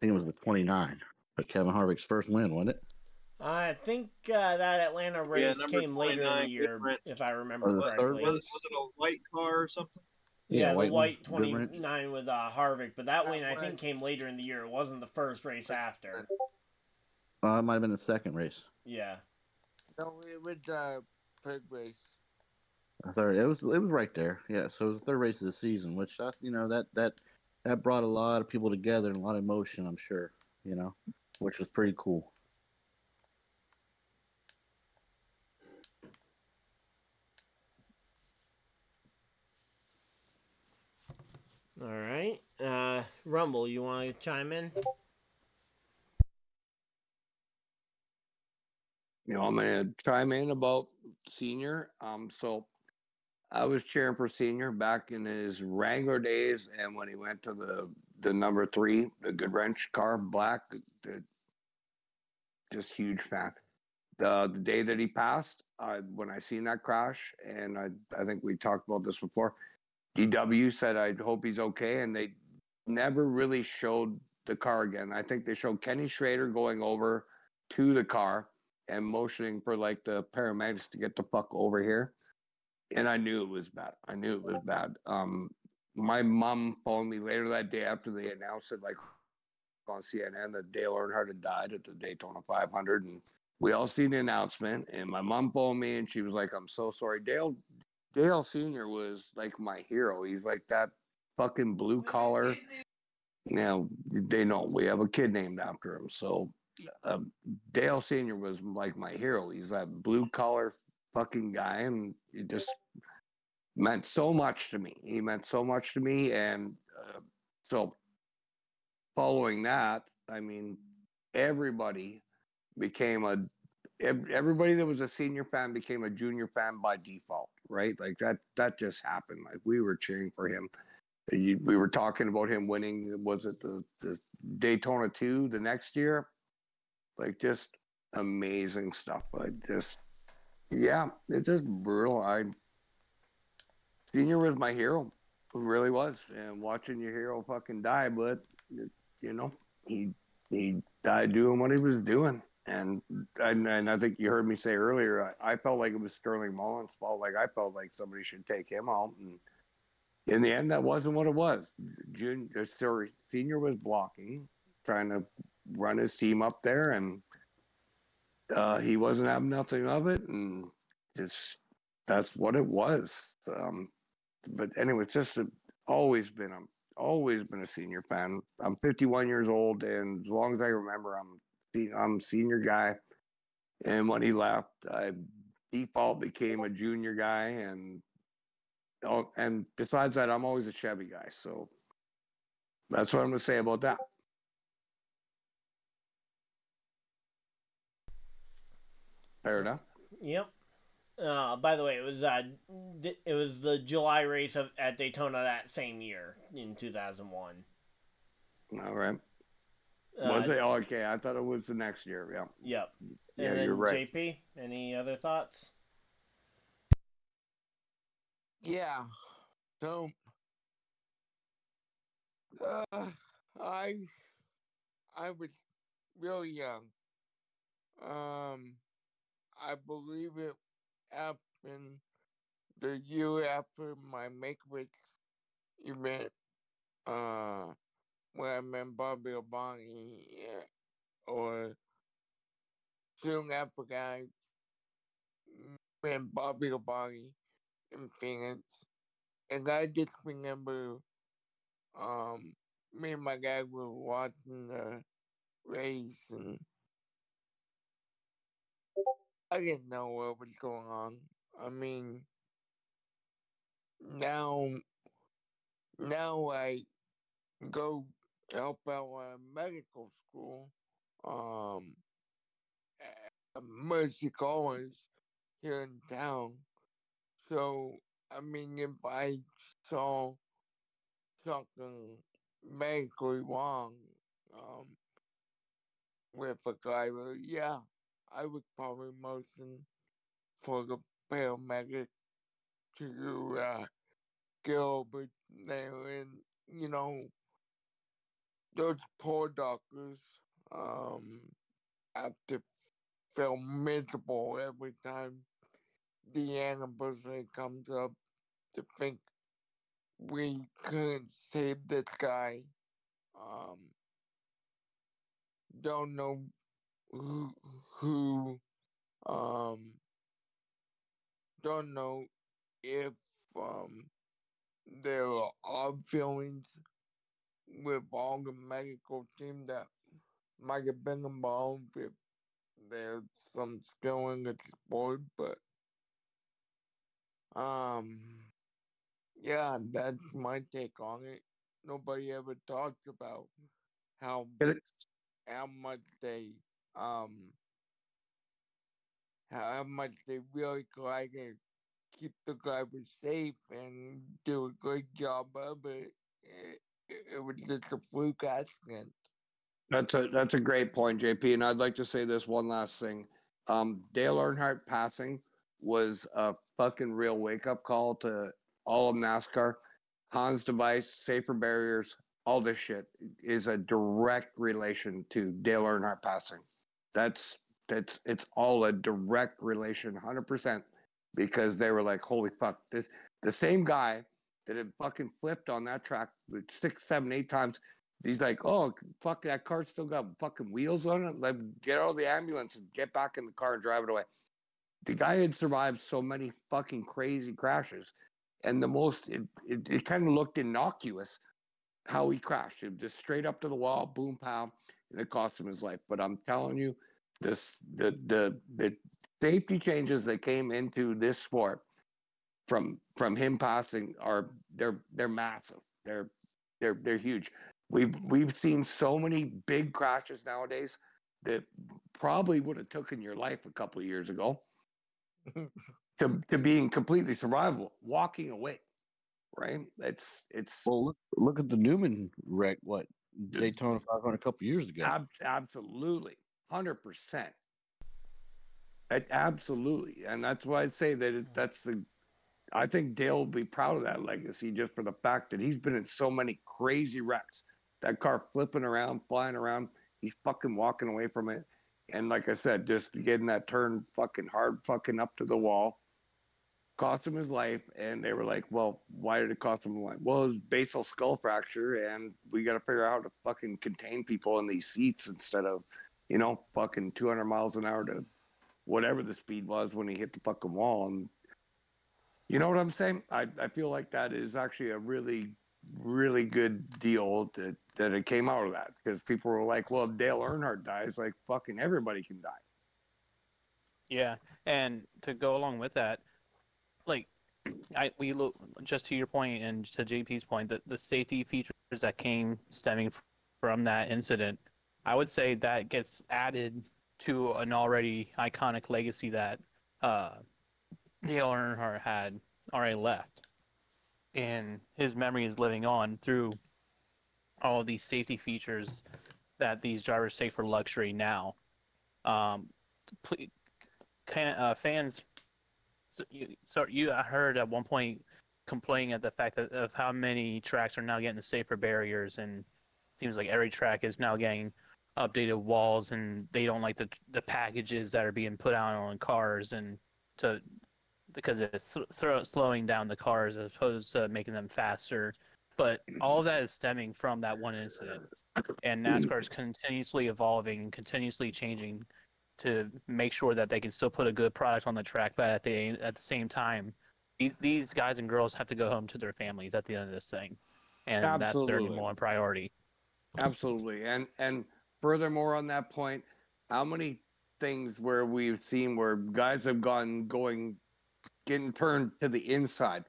think it was the 29, but Kevin Harvick's first win, wasn't it? I think uh, that Atlanta race number came later in the year, different- if I remember correctly. Was, was it a white car or something? Yeah, the white 29 with uh, Harvick, but that That win I think was- came later in the year. It wasn't the first race after. Uh, it might have been the second race. Yeah. No, it was uh third race. The Third, it was it was right there. Yeah, so it was the third race of the season, which that's you know that that that brought a lot of people together and a lot of emotion. I'm sure you know, which was pretty cool. All right. Uh, Rumble, you want to chime in? You know, I'm gonna chime in about senior. Um, so I was cheering for senior back in his Wrangler days, and when he went to the the number three, the Good Wrench car, black, the, just huge fan. The the day that he passed, I when I seen that crash, and I I think we talked about this before. DW said I hope he's okay, and they never really showed the car again. I think they showed Kenny Schrader going over to the car and motioning for like the paramedics to get the fuck over here. And I knew it was bad. I knew it was bad. Um, my mom phoned me later that day after they announced it, like on CNN, that Dale Earnhardt had died at the Daytona 500, and we all seen the announcement. And my mom phoned me, and she was like, "I'm so sorry, Dale. Dale Senior was like my hero. He's like that fucking blue collar." Now they know we have a kid named after him, so um, Dale Senior was like my hero. He's that blue collar fucking guy, and it just meant so much to me. He meant so much to me, and uh, so following that, I mean, everybody became a everybody that was a senior fan became a junior fan by default, right? Like that that just happened. Like we were cheering for him. We were talking about him winning. Was it the, the Daytona two the next year? Like just amazing stuff. I just yeah, it's just brutal. I senior was my hero, He really was. And watching your hero fucking die, but you know he he died doing what he was doing. And and, and I think you heard me say earlier, I, I felt like it was Sterling Marlin's fault. Like I felt like somebody should take him out. And in the end, that wasn't what it was. Junior, uh, sorry, senior was blocking, trying to run his team up there, and uh, he wasn't having nothing of it, and just that's what it was. Um, but anyway, it's just a, always been a always been a senior fan. I'm 51 years old, and as long as I remember, I'm I'm a senior guy. And when he left, I default became a junior guy, and oh, and besides that, I'm always a Chevy guy. So that's what I'm gonna say about that. Fair enough. Yep. Uh, by the way, it was uh, it was the July race of, at Daytona that same year in 2001. All right. Uh, Was it? Oh, okay. I thought it was the next year. Yeah. Yep. Yeah, and then you're right. JP, any other thoughts? Yeah. So uh, I I was really young. Um I believe it happened the year after my make witch event. Uh when I met Bobby Labonte or soon after I met Bobby Labonte in Phoenix. And I just remember um me and my guy were watching the race and I didn't know what was going on. I mean now now I go help medical school. Um at Mercy College here in town. So I mean, if I saw something medically wrong, um, with a driver, yeah, I would probably motion for the paramedic to uh, get over there and, you know, those poor doctors um, have to feel miserable every time the anniversary comes up to think we couldn't save this guy. Um, don't know who, who um, don't know if um, there are feelings with all the medical team that might have been involved if there's some skill in the sport, but um, yeah, that's my take on it. Nobody ever talks about how how much they um how much they really try to keep the drivers safe and do a good job of it. It, was just a fluke accident. That's a that's a great point, JP. And I'd like to say this one last thing. Um, Dale Earnhardt passing was a fucking real wake up call to all of NASCAR. Hans device, safer barriers, all this shit is a direct relation to Dale Earnhardt passing. That's that's it's all a direct relation, hundred percent, because they were like, holy fuck, this the same guy that had fucking flipped on that track six, seven, eight times He's like, oh, fuck, that car still got fucking wheels on it. Like, get out of the ambulance and get back in the car and drive it away. The guy had survived so many fucking crazy crashes. And the most, it, it, it kind of looked innocuous how he crashed. It just straight up to the wall, boom, pow, and it cost him his life. But I'm telling you, this, the, the, the safety changes that came into this sport from, from him passing are, they're, they're massive. They're, they're, they're huge. We've we've seen so many big crashes nowadays that probably would have taken your life a couple of years ago to, to being completely survivable, walking away. Right? It's it's Well, look, look at the Newman wreck. What Daytona 500 a couple years ago. ab- absolutely hundred percent. Absolutely, and that's why I'd say that it, that's the. I think Dale will be proud of that legacy just for the fact that he's been in so many crazy wrecks. That car flipping around, flying around, he's fucking walking away from it. And like I said, just getting that turn fucking hard, fucking up to the wall, cost him his life. And they were like, well, why did it cost him his life? Well, it was basal skull fracture, and we got to figure out how to fucking contain people in these seats instead of, you know, fucking 200 miles an hour to whatever the speed was when he hit the fucking wall. And you know what I'm saying? I, I feel like that is actually a really, really good deal that, that it came out of that because people were like, well, if Dale Earnhardt dies, like fucking everybody can die. Yeah, and to go along with that, like I we look just to your point and to JP's point, that the safety features that came stemming from that incident, I would say that gets added to an already iconic legacy that uh, Dale Earnhardt had already left, and his memory is living on through all these safety features that these drivers take for luxury now. Um, pl- can, uh, fans so you, so you I heard at one point complaining at the fact that, of how many tracks are now getting the safer barriers and seems like every track is now getting updated walls and they don't like the the packages that are being put out on cars and to because it's th- throw, slowing down the cars as opposed to making them faster but all of that is stemming from that one incident and NASCAR is continuously evolving and continuously changing to make sure that they can still put a good product on the track, but at the at the same time, these, these guys and girls have to go home to their families at the end of this thing, and that's their Absolutely. number one priority. Absolutely. And and furthermore on that point, how many things where we've seen where guys have gone going getting turned to the inside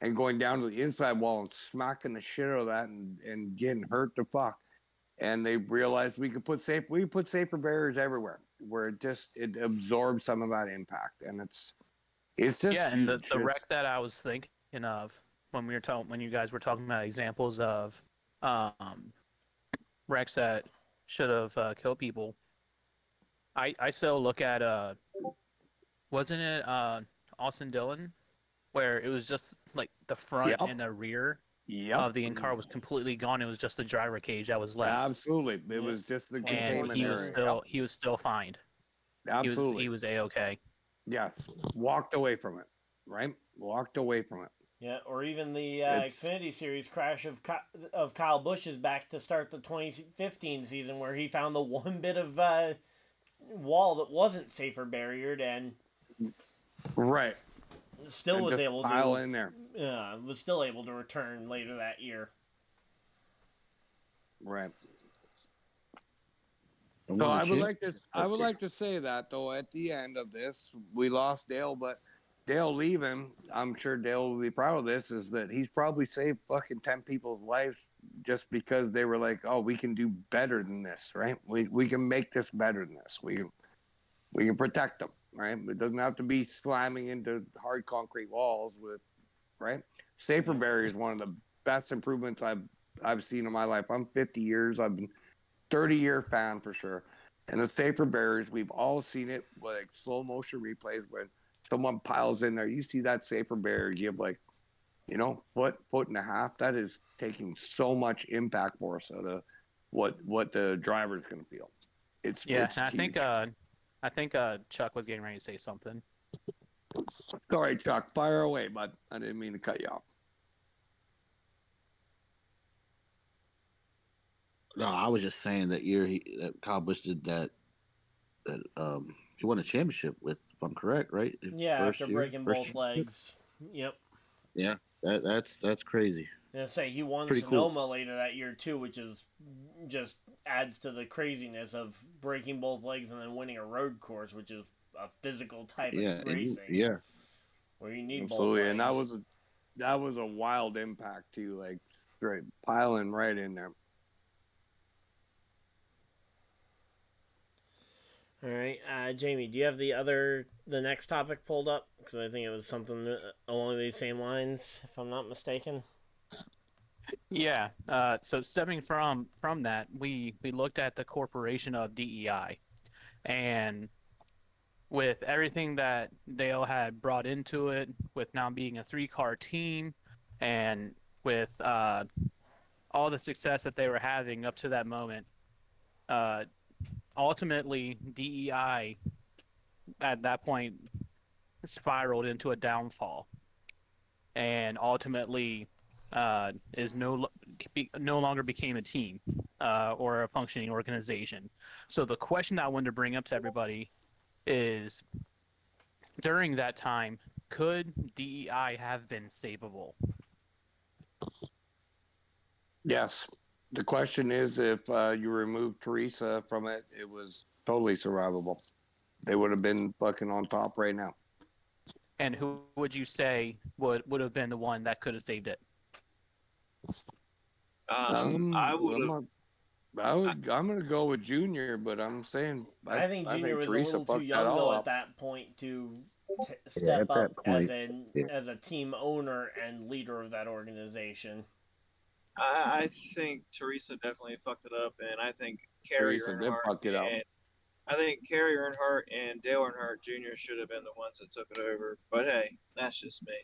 and going down to the inside wall and smacking the shit out of that and, and getting hurt to fuck. And they realized we could put safe we put safer barriers everywhere where it just it absorbs some of that impact. And it's it's just yeah, and the, the wreck that I was thinking of when we were talking when you guys were talking about examples of um, wrecks that should have uh, killed people, I I still look at uh, wasn't it uh Austin Dillon, where it was just like the front Yep. and the rear Yep. of the in car was completely gone. It was just the driver cage that was left, Absolutely. It Yeah. was just the game. and containment he area. was still he was still fined. Yep. He was Absolutely. he was a okay. Yeah. Walked away from it. Right? Walked away from it. Yeah, or even the uh, Xfinity Series crash of Ky- of Kyle Busch's back to start the 2015 season, where he found the one bit of uh, wall that wasn't safer barriered and Right. still And was just able pile to in there. uh, was still able to return later that year. Right. So I would like to I would like to say that though at the end of this we lost Dale, but Dale leaving, I'm sure Dale will be proud of this, is that he's probably saved fucking ten people's lives just because they were like, Oh, we can do better than this, right? We we can make this better than this. We we can protect them, right? It doesn't have to be slamming into hard concrete walls with right? Safer barrier is one of the best improvements I've I've seen in my life. I'm 50 years. I've been 30 year fan for sure. And the safer barriers, we've all seen it like slow motion replays when someone piles in there. You see that safer barrier, give like, you know, foot, foot and a half. That is taking so much impact for us out of what what the driver's gonna feel. It's Yeah, it's I think uh, I think uh, Chuck was getting ready to say something. sorry, Chuck, fire away, bud. I didn't mean to cut you off. No, I was just saying that year he that Kyle Busch did that. That um he won a championship with, if I'm correct, right? His Yeah, first after year- breaking both year? legs. Yep. Yeah. That that's that's crazy. And say he won Pretty cool. Sonoma later that year too, which is just adds to the craziness of breaking both legs and then winning a road course, which is a physical type Yeah, of and racing. yeah. Where you need Absolutely, both and that was a, that was a wild impact too, like straight piling right in there. All right, uh, Jamie, do you have the other the next topic pulled up? Because I think it was something uh, along these same lines, if I'm not mistaken. Yeah. Uh, so stemming from from that, we we looked at the corporation of DEI, and with everything that Dale had brought into it, with now being a three car team, and with uh, all the success that they were having up to that moment, uh, ultimately DEI at that point spiraled into a downfall, and ultimately uh, is no be, no longer became a team uh, or a functioning organization. So the question I wanted to bring up to everybody is during that time, could DEI have been savable? Yes. The question is if uh, you remove Teresa from it, it was totally survivable. They would have been fucking on top right now. And who would you say would would have been the one that could have saved it? Um, I would I'm I would. I'm gonna go with Junior, but I'm saying I, think Junior was Teresa a little too young though at that point to t- step that up as point, a yeah. as a team owner and leader of that organization. I, I think Teresa definitely fucked it up, and I think Kerry Teresa did Earnhardt fuck it up. I think Kerry Earnhardt and Dale Earnhardt Jr. should have been the ones that took it over. But hey, that's just me.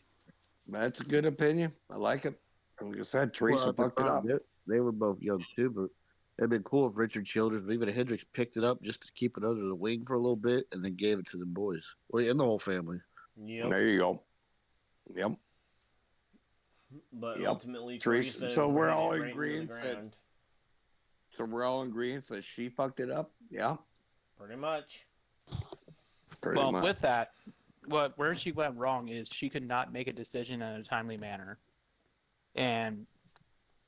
That's a good opinion. I like it. Like I said, Teresa Well, at the fucked it up. They, they were both young too, but it'd been cool if Richard Childress, even Hendricks, picked it up just to keep it under the wing for a little bit and then gave it to the boys, well, and the whole family. Yeah, There you go. Yep. But Yep. ultimately, Teresa- Teresa. so we're all in right agreement that- So we're all in agreement that she fucked it up. Yeah. Pretty much. Pretty well, much. with that, what where she went wrong is she could not make a decision in a timely manner. And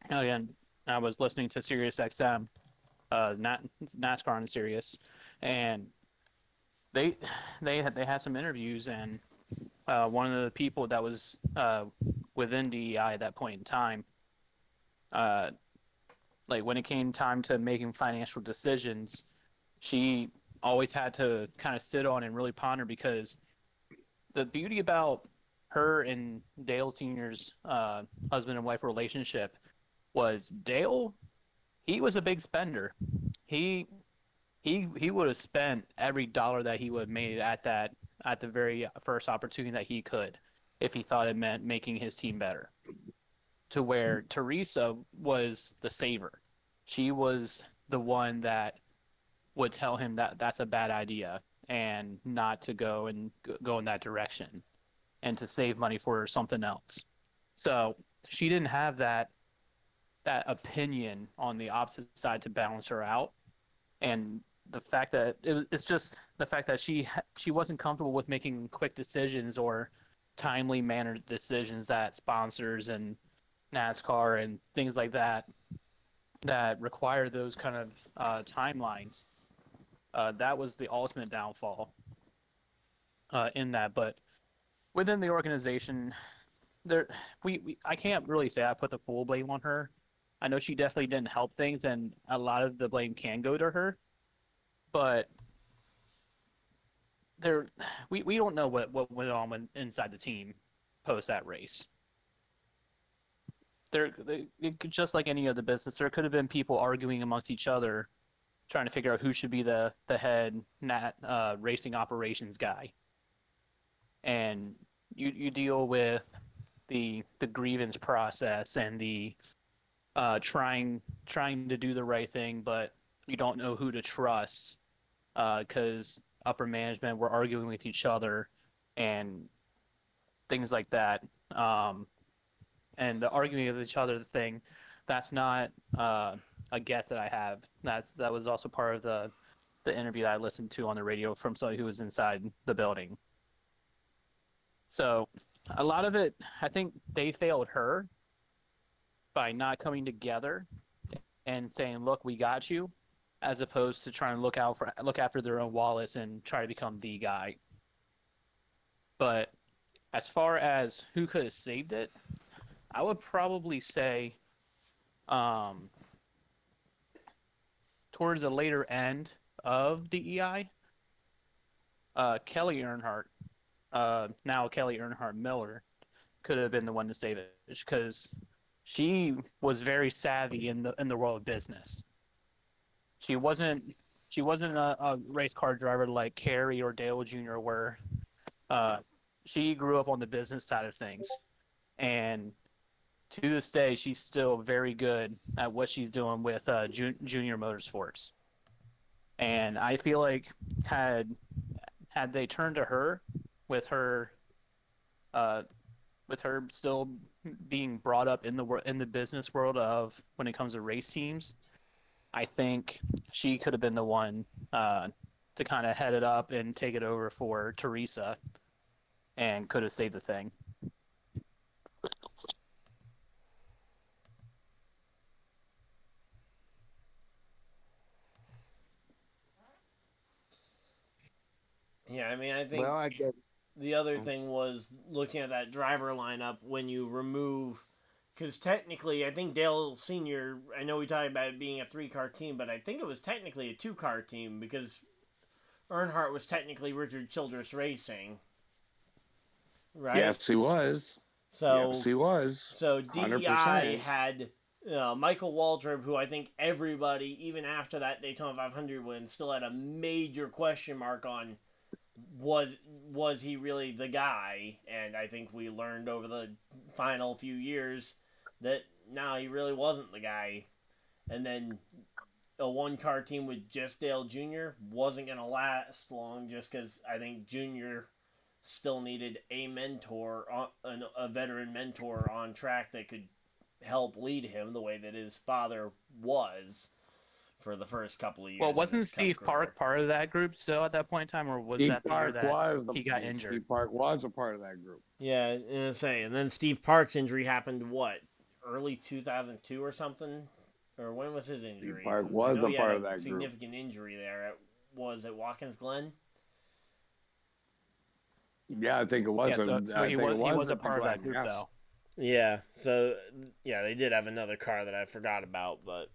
again, I was listening to Sirius XM, uh, not NASCAR on Sirius, and they they had they had some interviews, and uh, one of the people that was uh, within DEI at that point in time, uh, like when it came time to making financial decisions, she always had to kind of sit on and really ponder because the beauty about her and Dale Senior's uh, husband and wife relationship was Dale. He was a big spender. He he he would have spent every dollar that he would have made at that at the very first opportunity that he could if he thought it meant making his team better. To where Teresa was the saver. She was the one that would tell him that that's a bad idea and not to go and go in that direction and to save money for something else. So she didn't have that that opinion on the opposite side to balance her out and the fact that it, it's just the fact that she she wasn't comfortable with making quick decisions or timely mannered decisions that sponsors and NASCAR and things like that that require those kind of uh, timelines. Uh, that was the ultimate downfall uh, in that. But within the organization, there we, we I can't really say I put the full blame on her. I know she definitely didn't help things, and a lot of the blame can go to her. But there, we, we don't know what, what went on when, inside the team post that race. There, they, could- just like any other business, there could have been people arguing amongst each other, trying to figure out who should be the the head nat uh, racing operations guy. And you you deal with the the grievance process and the uh, trying trying to do the right thing, but you don't know who to trust because upper management were arguing with each other and things like that. Um, and the arguing with each other thing, that's not uh, a guess that I have. That's that was also part of the the interview that I listened to on the radio from somebody who was inside the building. So a lot of it, I think they failed her by not coming together and saying, "Look, we got you," as opposed to trying to look out for look after their own wallets and try to become the guy. But as far as who could have saved it, I would probably say, um, towards the later end of DEI, uh, Kelly Earnhardt, uh, now Kelly Earnhardt Miller, could have been the one to save it because she was very savvy in the in the world of business. She wasn't she wasn't a, a race car driver like Kerry or Dale Jr. were. Uh, she grew up on the business side of things, and to this day, she's still very good at what she's doing with uh, Ju- Junior Motorsports. And I feel like had had they turned to her with her uh, with her still being brought up in the wor- in the business world of when it comes to race teams, I think she could have been the one uh, to kind of head it up and take it over for Teresa, and could have saved the thing. Yeah, I mean, I think Well, I get the other thing was looking at that driver lineup when you remove because technically i think dale senior i know we talked about it being a three car team but i think it was technically a two car team because earnhardt was technically richard childress racing right Yes, he was. so yes, he was. so dei 100%. had uh, michael waltrip who i think everybody even after that daytona 500 win still had a major question mark on was was he really the guy? And I think we learned over the final few years that no, he really wasn't the guy. And then a one car team with just Dale Jr. wasn't gonna last long, just because I think Jr. still needed a mentor, uh, a veteran mentor on track that could help lead him the way that his father was for the first couple of years. Well, wasn't his Cup Steve career. Park part of that group still at that point in time, or was Steve that the year that was the, he got injured? Steve Park was a part of that group. Yeah, and say, and then Steve Park's injury happened what early two thousand two or something, or when was his injury? Park was a part had of that group. significant injury there. At, was it Watkins Glen? Yeah, I think it was. yeah, so, so he think was, it he was a a part of that group yes. though. Yeah. So yeah, they did have another car that I forgot about, but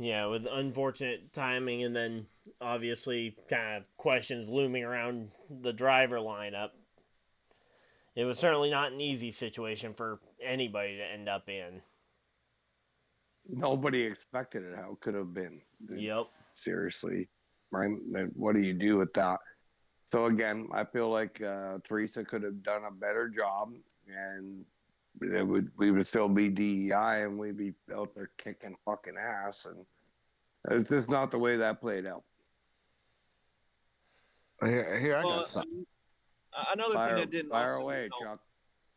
yeah, with unfortunate timing, and then obviously kind of questions looming around the driver lineup. It was certainly not an easy situation for anybody to end up in. nobody expected it. How it could have been? Yep. Seriously, right? What do you do with that? So again, I feel like uh, Teresa could have done a better job, and it would we would still be DEI, and we'd be out there kicking fucking ass, and it's just not the way that played out. Here, here I Well, got something. Another Fire, thing that didn't fire also away, help- Chuck.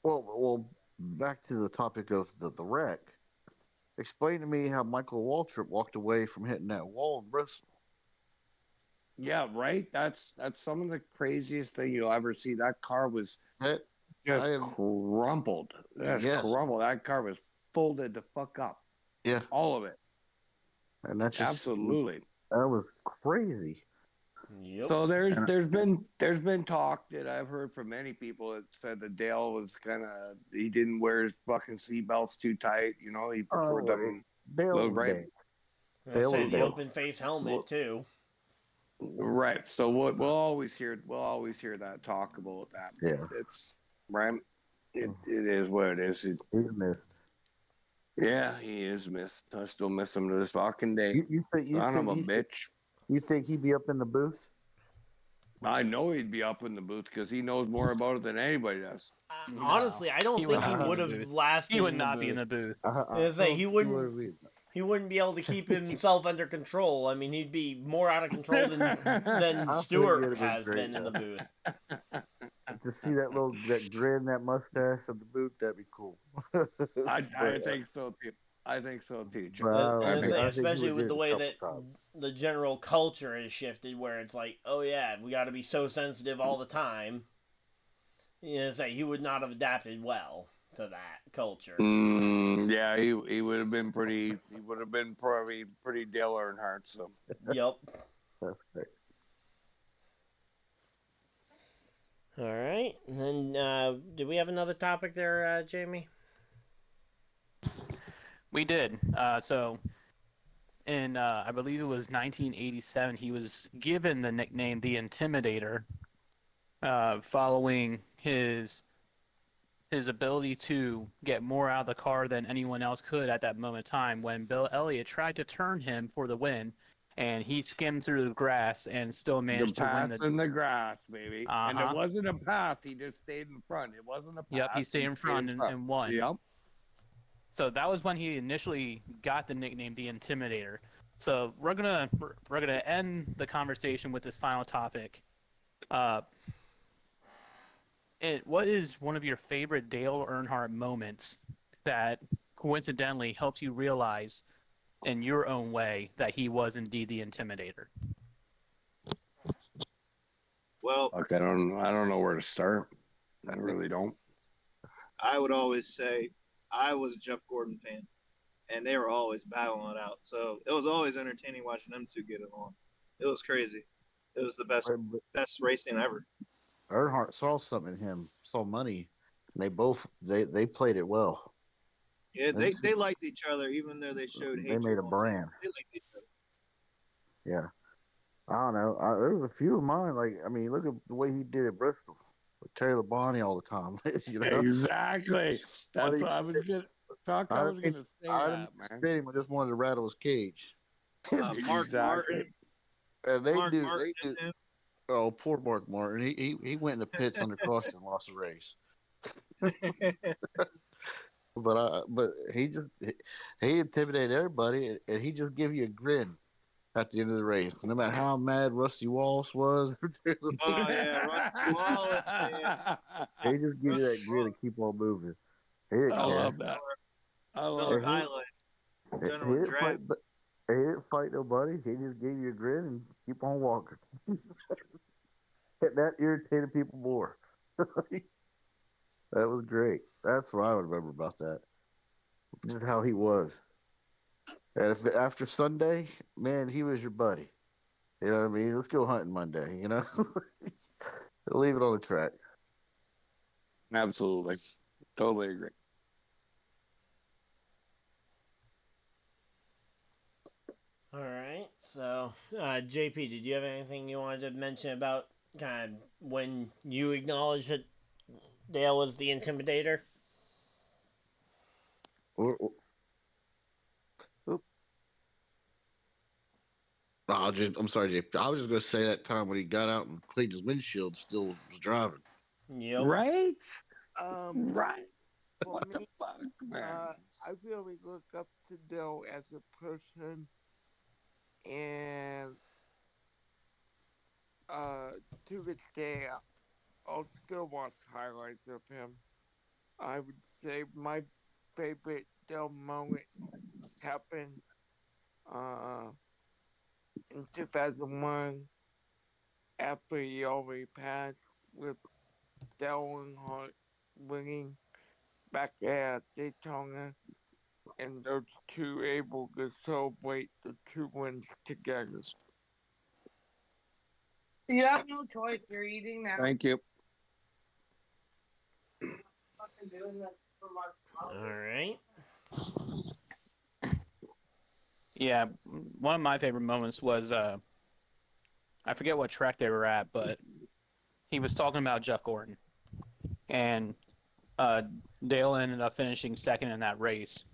Well, well, back to the topic of the, the wreck. Explain to me how Michael Waltrip walked away from hitting that wall in Bristol. Yeah, right. That's that's some of the craziest thing you'll ever see. That car was That, just I am- crumpled. Just Yes. crumpled. That car was folded the fuck up. yeah, All of it. and that's just Absolutely. that was crazy. Yep. So there's there's been there's been talk that I've heard from many people that said that Dale was kind of he didn't wear his fucking seatbelts too tight. You know, he preferred Oh, them. Dale Well, right. dead. I They say the both- open face helmet Well- too. Right. So we'll, we'll always hear we'll always hear that talk about that. Yeah, It's right. It, it is what it is. It, he's missed. yeah, he is missed. I still miss him to this fucking day. You, you think you Son of think, a you, bitch. you think he'd be up in the booth? I know he'd be up in the booth because he knows more about it than anybody does. Uh, No, honestly, I don't he think he would be in the have booth. lasted. He would not be in the booth. I, I, was gonna say, he wouldn't- would He wouldn't be able to keep himself under control. I mean, he'd be more out of control than than I think Stewart been has great, been in the booth. to see that little that grin, that mustache of the boot, that'd be cool. I, I think so too. I think so too. Chuck. Well, I I think- say, I especially with the way that times. the general culture has shifted, where it's like, oh yeah, we got to be so sensitive all the time. You know, say he would not have adapted well to that culture. Mm, yeah, he he would have been pretty. He would have been probably pretty Dale Earnhardt. So Yep. That's great. All right. And then, uh, did we have another topic there, uh, Jamie? We did. Uh, so, in uh, I believe it was 1987, he was given the nickname the Intimidator, uh, following his his ability to get more out of the car than anyone else could at that moment in time. When Bill Elliott tried to turn him for the win, and he skimmed through the grass and still managed to win the. in the grass, baby. And Uh-huh. it wasn't a pass. He just stayed in front. It wasn't a pass. Yep, he stayed in front and, and won. Yep. So that was when he initially got the nickname the Intimidator. So we're gonna we're gonna end the conversation with this final topic. Uh, it, what is one of your favorite Dale Earnhardt moments that coincidentally helped you realize in your own way that he was indeed the Intimidator? Well, Fuck, I don't. I don't know where to start. I really don't. I would always say I was a Jeff Gordon fan, and they were always battling it out. So it was always entertaining watching them two get along. It was crazy. It was the best But- but best racing ever. Earnhardt saw something in him, saw money, and they both they they played it well. Yeah, they, That's- they liked each other, even though they showed They hate. made a brand. They liked each other. Yeah, I don't know. I, there was a few of mine. Like I mean, look at the way he did at Bristol with Terry Labonte all the time. you know, Exactly. That's What what, I was gonna talk. I I was gonna say I that, didn't man. him. I just wanted to rattle his cage. Uh, Mark Exactly. Martin, And they Mark do. Martin, they do. Oh, poor Mark Martin. He he, he went in the pits under caution and lost the race. But I, but he just he, he intimidated everybody, and- and he just give you a grin at the end of the race, no matter how mad Rusty Wallace was. Oh, yeah, Rusty Wallace, man. he just give you that grin and keep on moving. He I care. love that. I love Miller he- that. High He- he General didn't fight, but he didn't fight nobody. He just gave you a grin and keep on walking. that irritated people more. that was great. That's what I would remember about that. Just how he was. And if after Sunday, man, he was your buddy. You know what I mean? Let's go hunting Monday. You know, leave it on the track. Absolutely. Totally agree. All right. So, uh, JP, did you have anything you wanted to mention about kind of when you acknowledged that Dale was the intimidator? Or- or- Oh, just, I'm sorry, JP. I was just gonna say that time when he got out and cleaned his windshield, still was driving. Yep. Right? Um, Right. for What the me, fuck, man? uh, I really look up to Dale as a person, and uh, to this day, I'll still watch highlights of him. I would say my favorite Dale moment happened uh, in 2001 after he already passed with Dale Earnhardt winning back at Daytona, and those two able to celebrate the two wins together. You have no choice. You're eating now. Thank you. All right. Yeah, one of my favorite moments was uh, I forget what track they were at, but he was talking about Jeff Gordon, and uh, Dale ended up finishing second in that race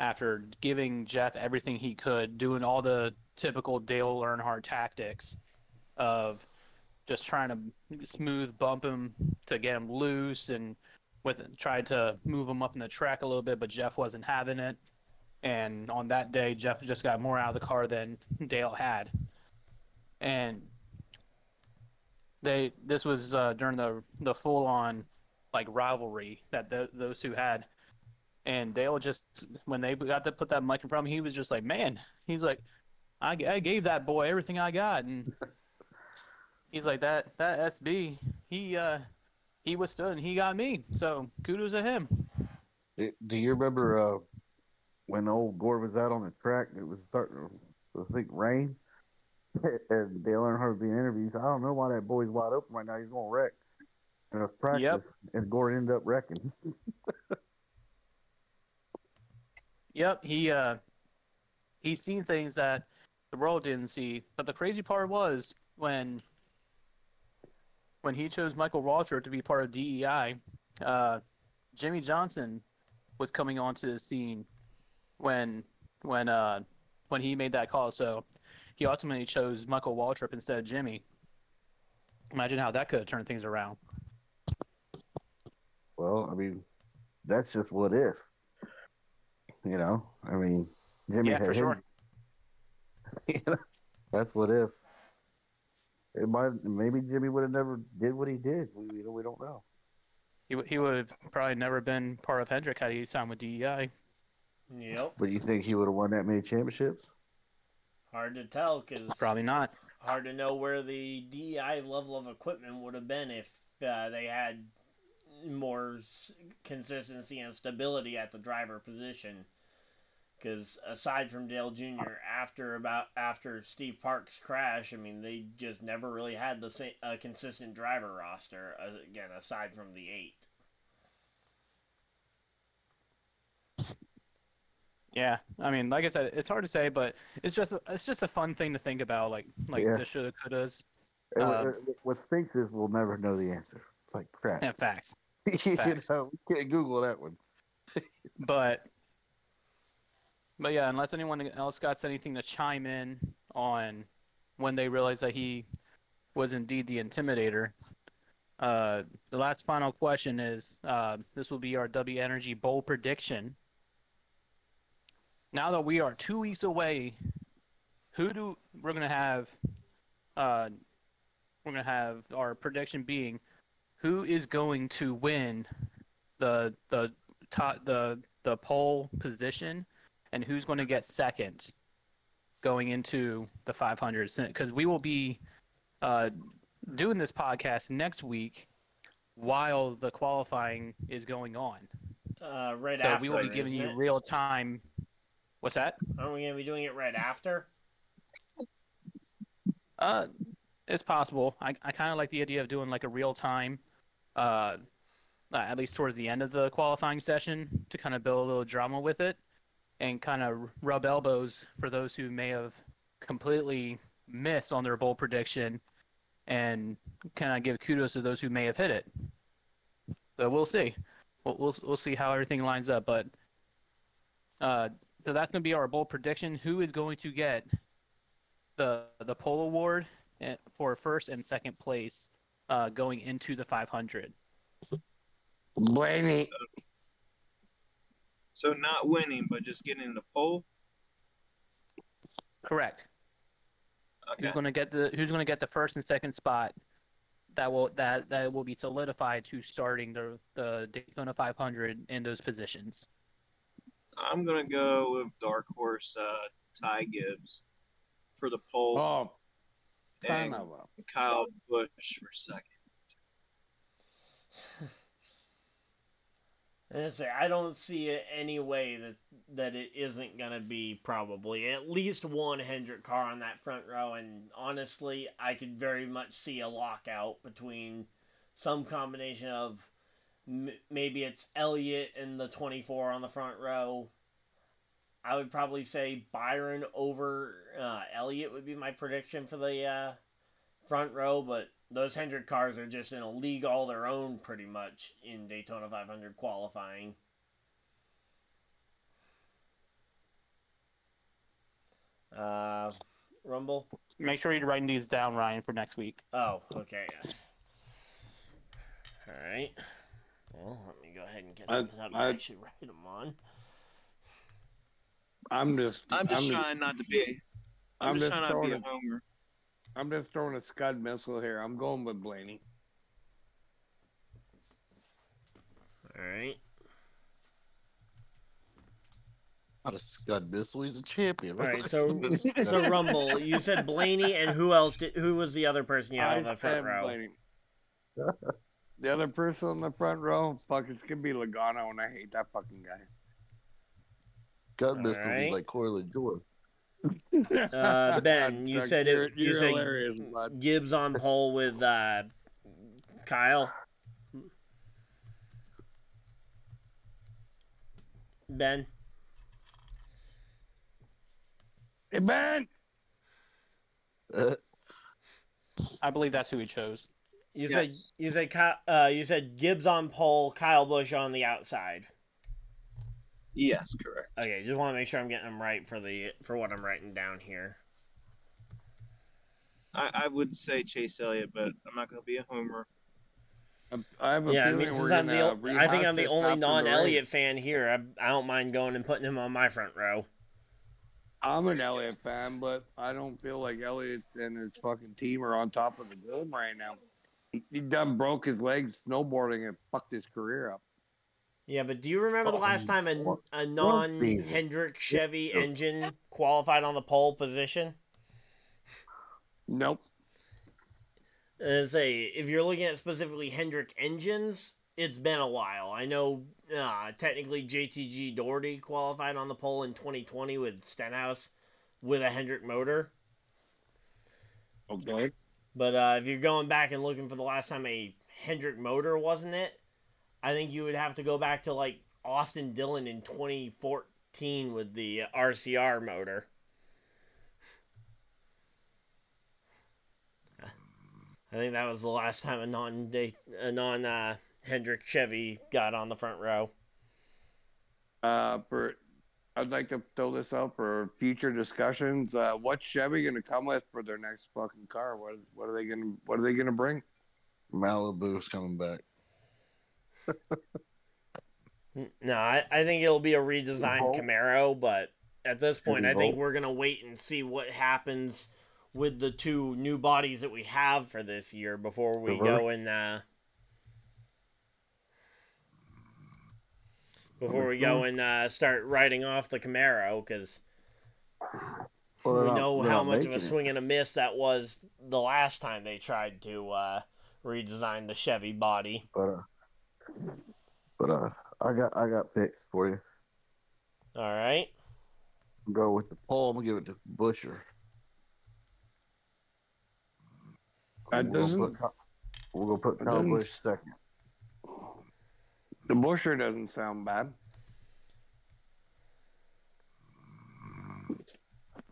after giving Jeff everything he could, doing all the typical Dale Earnhardt tactics of just trying to smooth bump him to get him loose and with tried to move him up in the track a little bit, but Jeff wasn't having it and on that day Jeff just got more out of the car than Dale had. And they this was uh, during the the full on like rivalry that th- those two had. And Dale just when they got to put that mic in front of him, he was just like, "Man," he's like, "I, I gave that boy everything I got," and he's like, "That that SB, he uh he withstood and he got me, so kudos to him." Do you remember uh, when old Gore was out on the track? It was starting to, I think, rain. and Dale Earnhardt being interviewed. Said, I don't know why that boy's wide open right now. He's going to wreck. And it was practice. Yep. And Gore ended up wrecking. Yep, he uh he's seen things that the world didn't see. But the crazy part was when when he chose Michael Waltrip to be part of DEI, uh, Jimmie Johnson was coming onto the scene when when uh when he made that call. So he ultimately chose Michael Waltrip instead of Jimmy. Imagine how that could have turned things around. Well, I mean, that's just what if. You know, I mean, Jimmy Yeah, had for his- sure. you know, that's what if. It might, maybe Jimmy would have never did what he did. We, you know, we don't know. He, w- he would have probably never been part of Hendrick had he signed with DEI. Yep. But you think he would have won that many championships? Hard to tell because Probably not. hard to know where the DEI level of equipment would have been if uh, they had more s- consistency and stability at the driver position. Because aside from Dale Jr., after about after Steve Park's crash, I mean, they just never really had the same uh, consistent driver roster. Uh, again, aside from the eight. Yeah, I mean, like I said, it's hard to say, but it's just a, it's just a fun thing to think about, like like Yeah. the shoulda couldas Uh, what- what stinks is we'll never know the answer. It's like crap. and facts. you facts. know, we can't Google that one. But but yeah, unless anyone else got anything to chime in on when they realized that he was indeed the intimidator. Uh, the last final question is uh, this will be our W Energy Bowl prediction. Now that we are two weeks away, who do we're gonna have? Uh, we're gonna have our prediction being who is going to win the the top the the pole position and who's going to get second going into the 500 because we will be uh, doing this podcast next week while the qualifying is going on Uh, right so after. So we will be giving you it? real time what's that Aren't we going to be doing it right after? uh it's possible i, I kind of like the idea of doing like a real time uh uh, at least towards the end of the qualifying session to kind of build a little drama with it and kind of rub elbows for those who may have completely missed on their bowl prediction and kind of give kudos to those who may have hit it. So we'll see. We'll, we'll, we'll see how everything lines up. But uh, so that's going to be our bowl prediction. Who is going to get the the pole award eh, for first and second place uh, going into the 500. Blaney. So not winning, but just getting the pole. Correct. Okay. Who's going to get the Who's going to get the first and second spot? That will that that will be solidified to starting the the Daytona 500 in those positions. I'm gonna go with dark horse uh, Ty Gibbs for the pole, Oh, son and. Kyle Busch for second. And I say I don't see it any way that that it isn't gonna be probably at least one Hendrick car on that front row, and honestly, I could very much see a lockout between some combination of m- maybe it's Elliott and the twenty four on the front row. I would probably say Byron over uh, Elliott would be my prediction for the uh, front row, but those Hendrick cars are just in a league all their own pretty much in Daytona 500 qualifying. Uh, Rumble. Make sure you're writing these down, Ryan, for next week. Oh, okay. All right. Well, let me go ahead and get I- something out to I- actually write them on. I'm just. I'm just trying not to be. I'm, I'm just, just trying not to be a a, homer. I'm just throwing a scud missile here. I'm going with Blaney. All right. Not a scud missile. He's a champion. All right. So, so Rumble, you said Blaney, and who else? Did, who was the other person you had on the front row? Blaney. the other person on the front row, fuck, it's gonna be Logano, and I hate that fucking guy. scud missile Alright. be like Corley Jordan. Uh, Ben, you said you're, it. You you're said bud. Gibbs on pole with uh, Kyle. Ben, Hey Ben, Uh, I believe that's who he chose. you Yes. said you said uh, you said Gibbs on pole, Kyle Busch on the outside. Yes, correct. Okay, just want to make sure I'm getting them right for the for what I'm writing down here. I, I would say Chase Elliott, but I'm not gonna be a homer. I have a Yeah, I feeling mean, we're since I'm gonna the o- I think I'm the only non-Elliott fan here. I, I don't mind going and putting him on my front row. I'm an Elliott fan, but I don't feel like Elliott and his fucking team are on top of the game right now. He, he done broke his legs snowboarding and fucked his career up. Yeah, but do you remember the last time a, a non-Hendrick Chevy engine qualified on the pole position? Nope. And say if you're looking at specifically Hendrick engines, it's been a while. I know uh, technically JTG Daugherty qualified on the pole in 2020 with Stenhouse with a Hendrick motor. Okay. But uh, if you're going back and looking for the last time a Hendrick motor wasn't it, I think you would have to go back to like Austin Dillon in 2014 with the RCR motor. I think that was the last time a non a non uh, Hendrick Chevy got on the front row. Uh, for I'd like to throw this out for future discussions. Uh, what's Chevy gonna come with for their next fucking car? What what are they gonna what are they gonna bring? Malibu's coming back. No, I, I think it'll be a redesigned Camaro, but at this point, I think we're gonna wait and see what happens with the two new bodies that we have for this year before we go and uh, before we go and uh, start writing off the Camaro because Well, we know how much of a swing and a miss that was the last time they tried to uh, redesign the Chevy body. But uh, but uh, I got I got picks for you. All right. Go with the pole. I'm gonna give it to Busher. That We're gonna doesn't- put Ky- We're gonna put that Kyle doesn't- second. The Busher doesn't sound bad.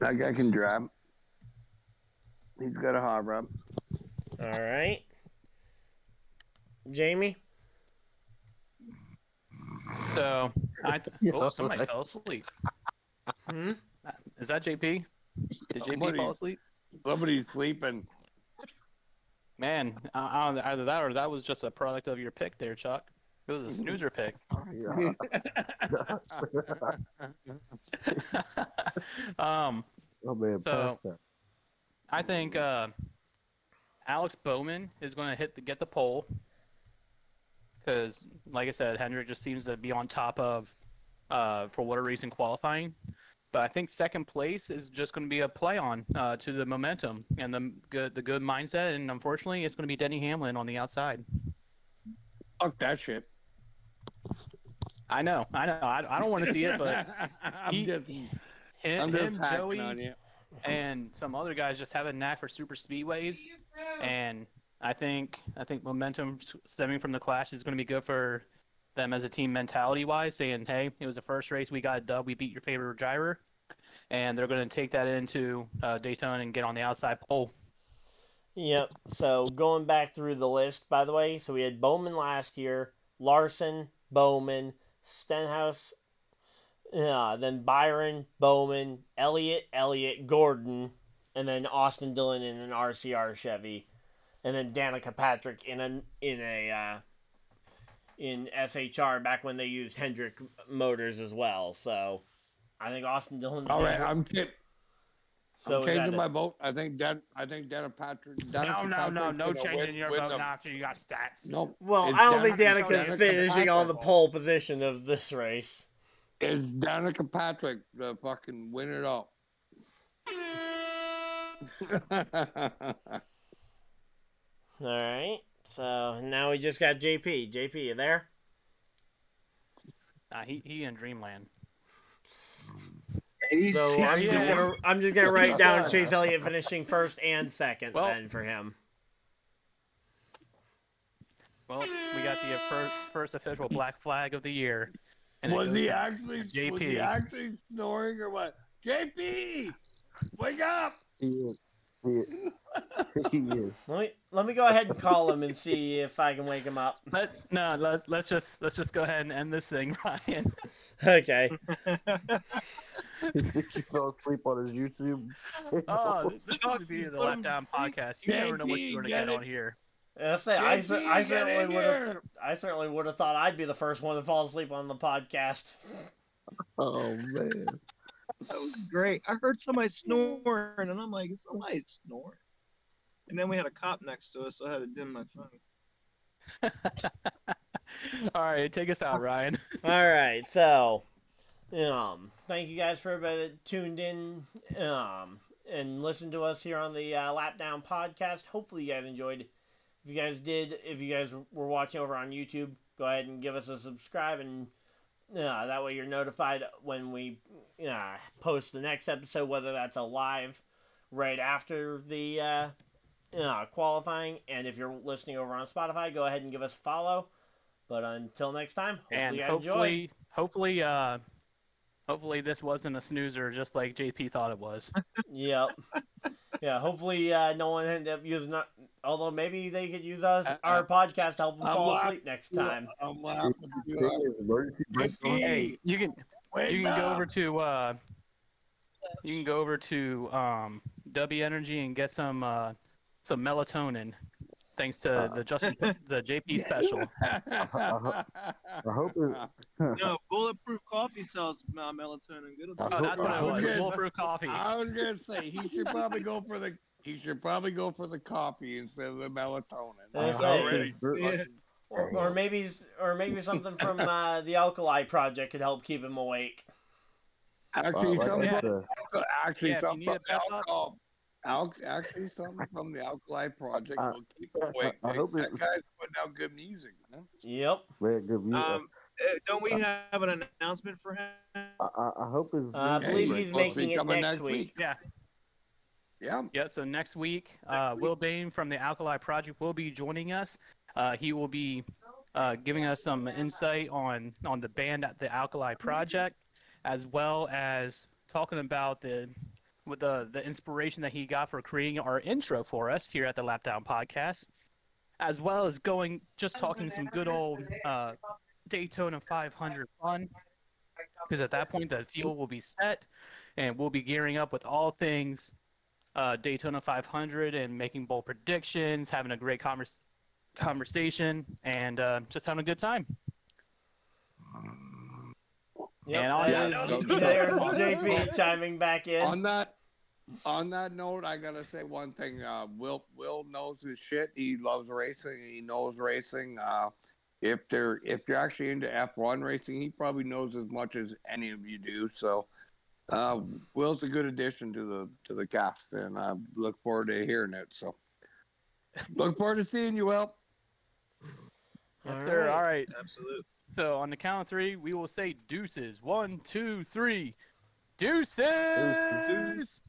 That guy can drive. He's got a hot rod. All right. Jamie. So I th- oh somebody fell asleep. Hmm? Is that JP? Did JP fall Somebody's- asleep? Somebody's sleeping. Man, I, I either that or that was just a product of your pick there, Chuck. It was a snoozer pick. Yeah. um, oh man, So- pass that. I think uh, Alex Bowman is going to hit the get the pole because, like I said, Hendrick just seems to be on top of, uh, for whatever reason, qualifying. But I think second place is just going to be a play on uh, to the momentum and the good the good mindset. And unfortunately, it's going to be Denny Hamlin on the outside. Fuck that shit. I know, I know. I, I don't want to see it, but I'm he- just, him, I'm him Joey, and some other guys just have a knack for super speedways. and I think I think momentum stemming from the clash is going to be good for them as a team mentality wise, saying, "Hey, it was the first race we got a dub, we beat your favorite driver," and they're going to take that into uh, Daytona and get on the outside pole. Yep. So going back through the list, by the way, so we had Bowman last year, Larson, Bowman, Stenhouse, uh, then Byron, Bowman, Elliott, Elliott, Gordon, and then Austin Dillon in an RCR Chevy, and then Danica Patrick in a in a uh, in SHR back when they used Hendrick motors as well. So I think Austin Dillon's All right, I'm, ki- so I'm we got changing it. my vote. I think Dan. I think Dana Patrick. No, Danica no, no, Patrick's no gonna changing win your with vote them. now after you got stats. Nope. Well, It's I don't think Danica- Danica's Danica finishing on the pole position of this race. Is Danica Patrick the fucking win it all? All right. So now we just got JP. JP, you there? Nah, he he in Dreamland. He's, So he's I'm just gonna I'm just gonna write down Chase Elliott finishing first and second Well- then for him. Well, we got the first first official black flag of the year. and it was he to actually? Was JP. he actually snoring or what? JP, wake up! He is. He is. Let me let me go ahead and call him and see if I can wake him up. Let's no, let's let's just let's just go ahead and end this thing, Ryan. Okay. He fell asleep on his YouTube. Oh, this is the beauty of the Put Let him- Down podcast. You never know what you're gonna get get on here. I say I, cer- I certainly would have. I certainly would have thought I'd be the first one to fall asleep on the podcast. Oh man. That was great. I heard somebody snoring, and I'm like, "Is somebody snoring?" And then we had a cop next to us, so I had to dim my phone. All right, take us out, Ryan. All right, so um, thank you guys for everybody that tuned in um, and listened to us here on the uh, Lap Down podcast. Hopefully, you guys enjoyed. If you guys did, if you guys were watching over on YouTube, go ahead and give us a subscribe, and uh, that way you're notified when we uh, post the next episode, whether that's a live right after the uh, uh, qualifying. And if you're listening over on Spotify, go ahead and give us a follow. But until next time, hopefully and you guys enjoy. hopefully, hopefully, uh, hopefully this wasn't a snoozer, just like JP thought it was. Yep. Yeah, hopefully uh, no one ended up using although maybe they could use us Uh, our uh, podcast to help them I'm fall laugh- asleep next time. I'm laughing. Emergency brake on. Hey, you can Wake you can go over to uh, you can go over to um, W Energy and get some uh, some melatonin, thanks to the Justin the JP special. I hope it, No, bulletproof coffee sells uh, melatonin. Good. I Oh, that's what it was. Okay. Bulletproof coffee. I was gonna say he should probably go for the he should probably go for the coffee instead of the melatonin. I already Yeah. Or, or maybe or maybe something from uh, the Alkali Project could help keep him awake. actually like something I from, actually Yeah, something from the pep alcohol. Al- actually, something from the Alkali Project I- will keep him awake. I hope that it- guy's putting out good music, man. Yep. man, good music. Um, uh, don't we have an announcement for him? I, I, I hope it's. Uh, I believe he's he's to be making it coming next, next week. week. Yeah. Yeah. Yeah, so next week, uh, Will Bain from the Alkali Project will be joining us. Uh, he will be uh, giving us some insight on on the band at the Alkali Project, as well as talking about the with the the inspiration that he got for creating our intro for us here at the Lapdown Podcast, as well as going just talking some good old uh, Daytona 500 fun. Because at that point, the fuel will be set, and we'll be gearing up with all things uh, Daytona 500 and making bold predictions, having a great convers- conversation, and uh, just having a good time. Yep, And on that that is- note- there's JP chiming back in. on that on that note, I gotta say one thing. Uh, Will Will knows his shit. He loves racing. He knows racing. Uh, if they're if you're actually into F1 racing, he probably knows as much as any of you do. So, uh, Will's a good addition to the to the cast, and I look forward to hearing it. So, look forward to seeing you, Will. Yes, All sir. right. All right. Absolutely. So on the count of three, we will say deuces. One, two, three. Deuces. Deuces.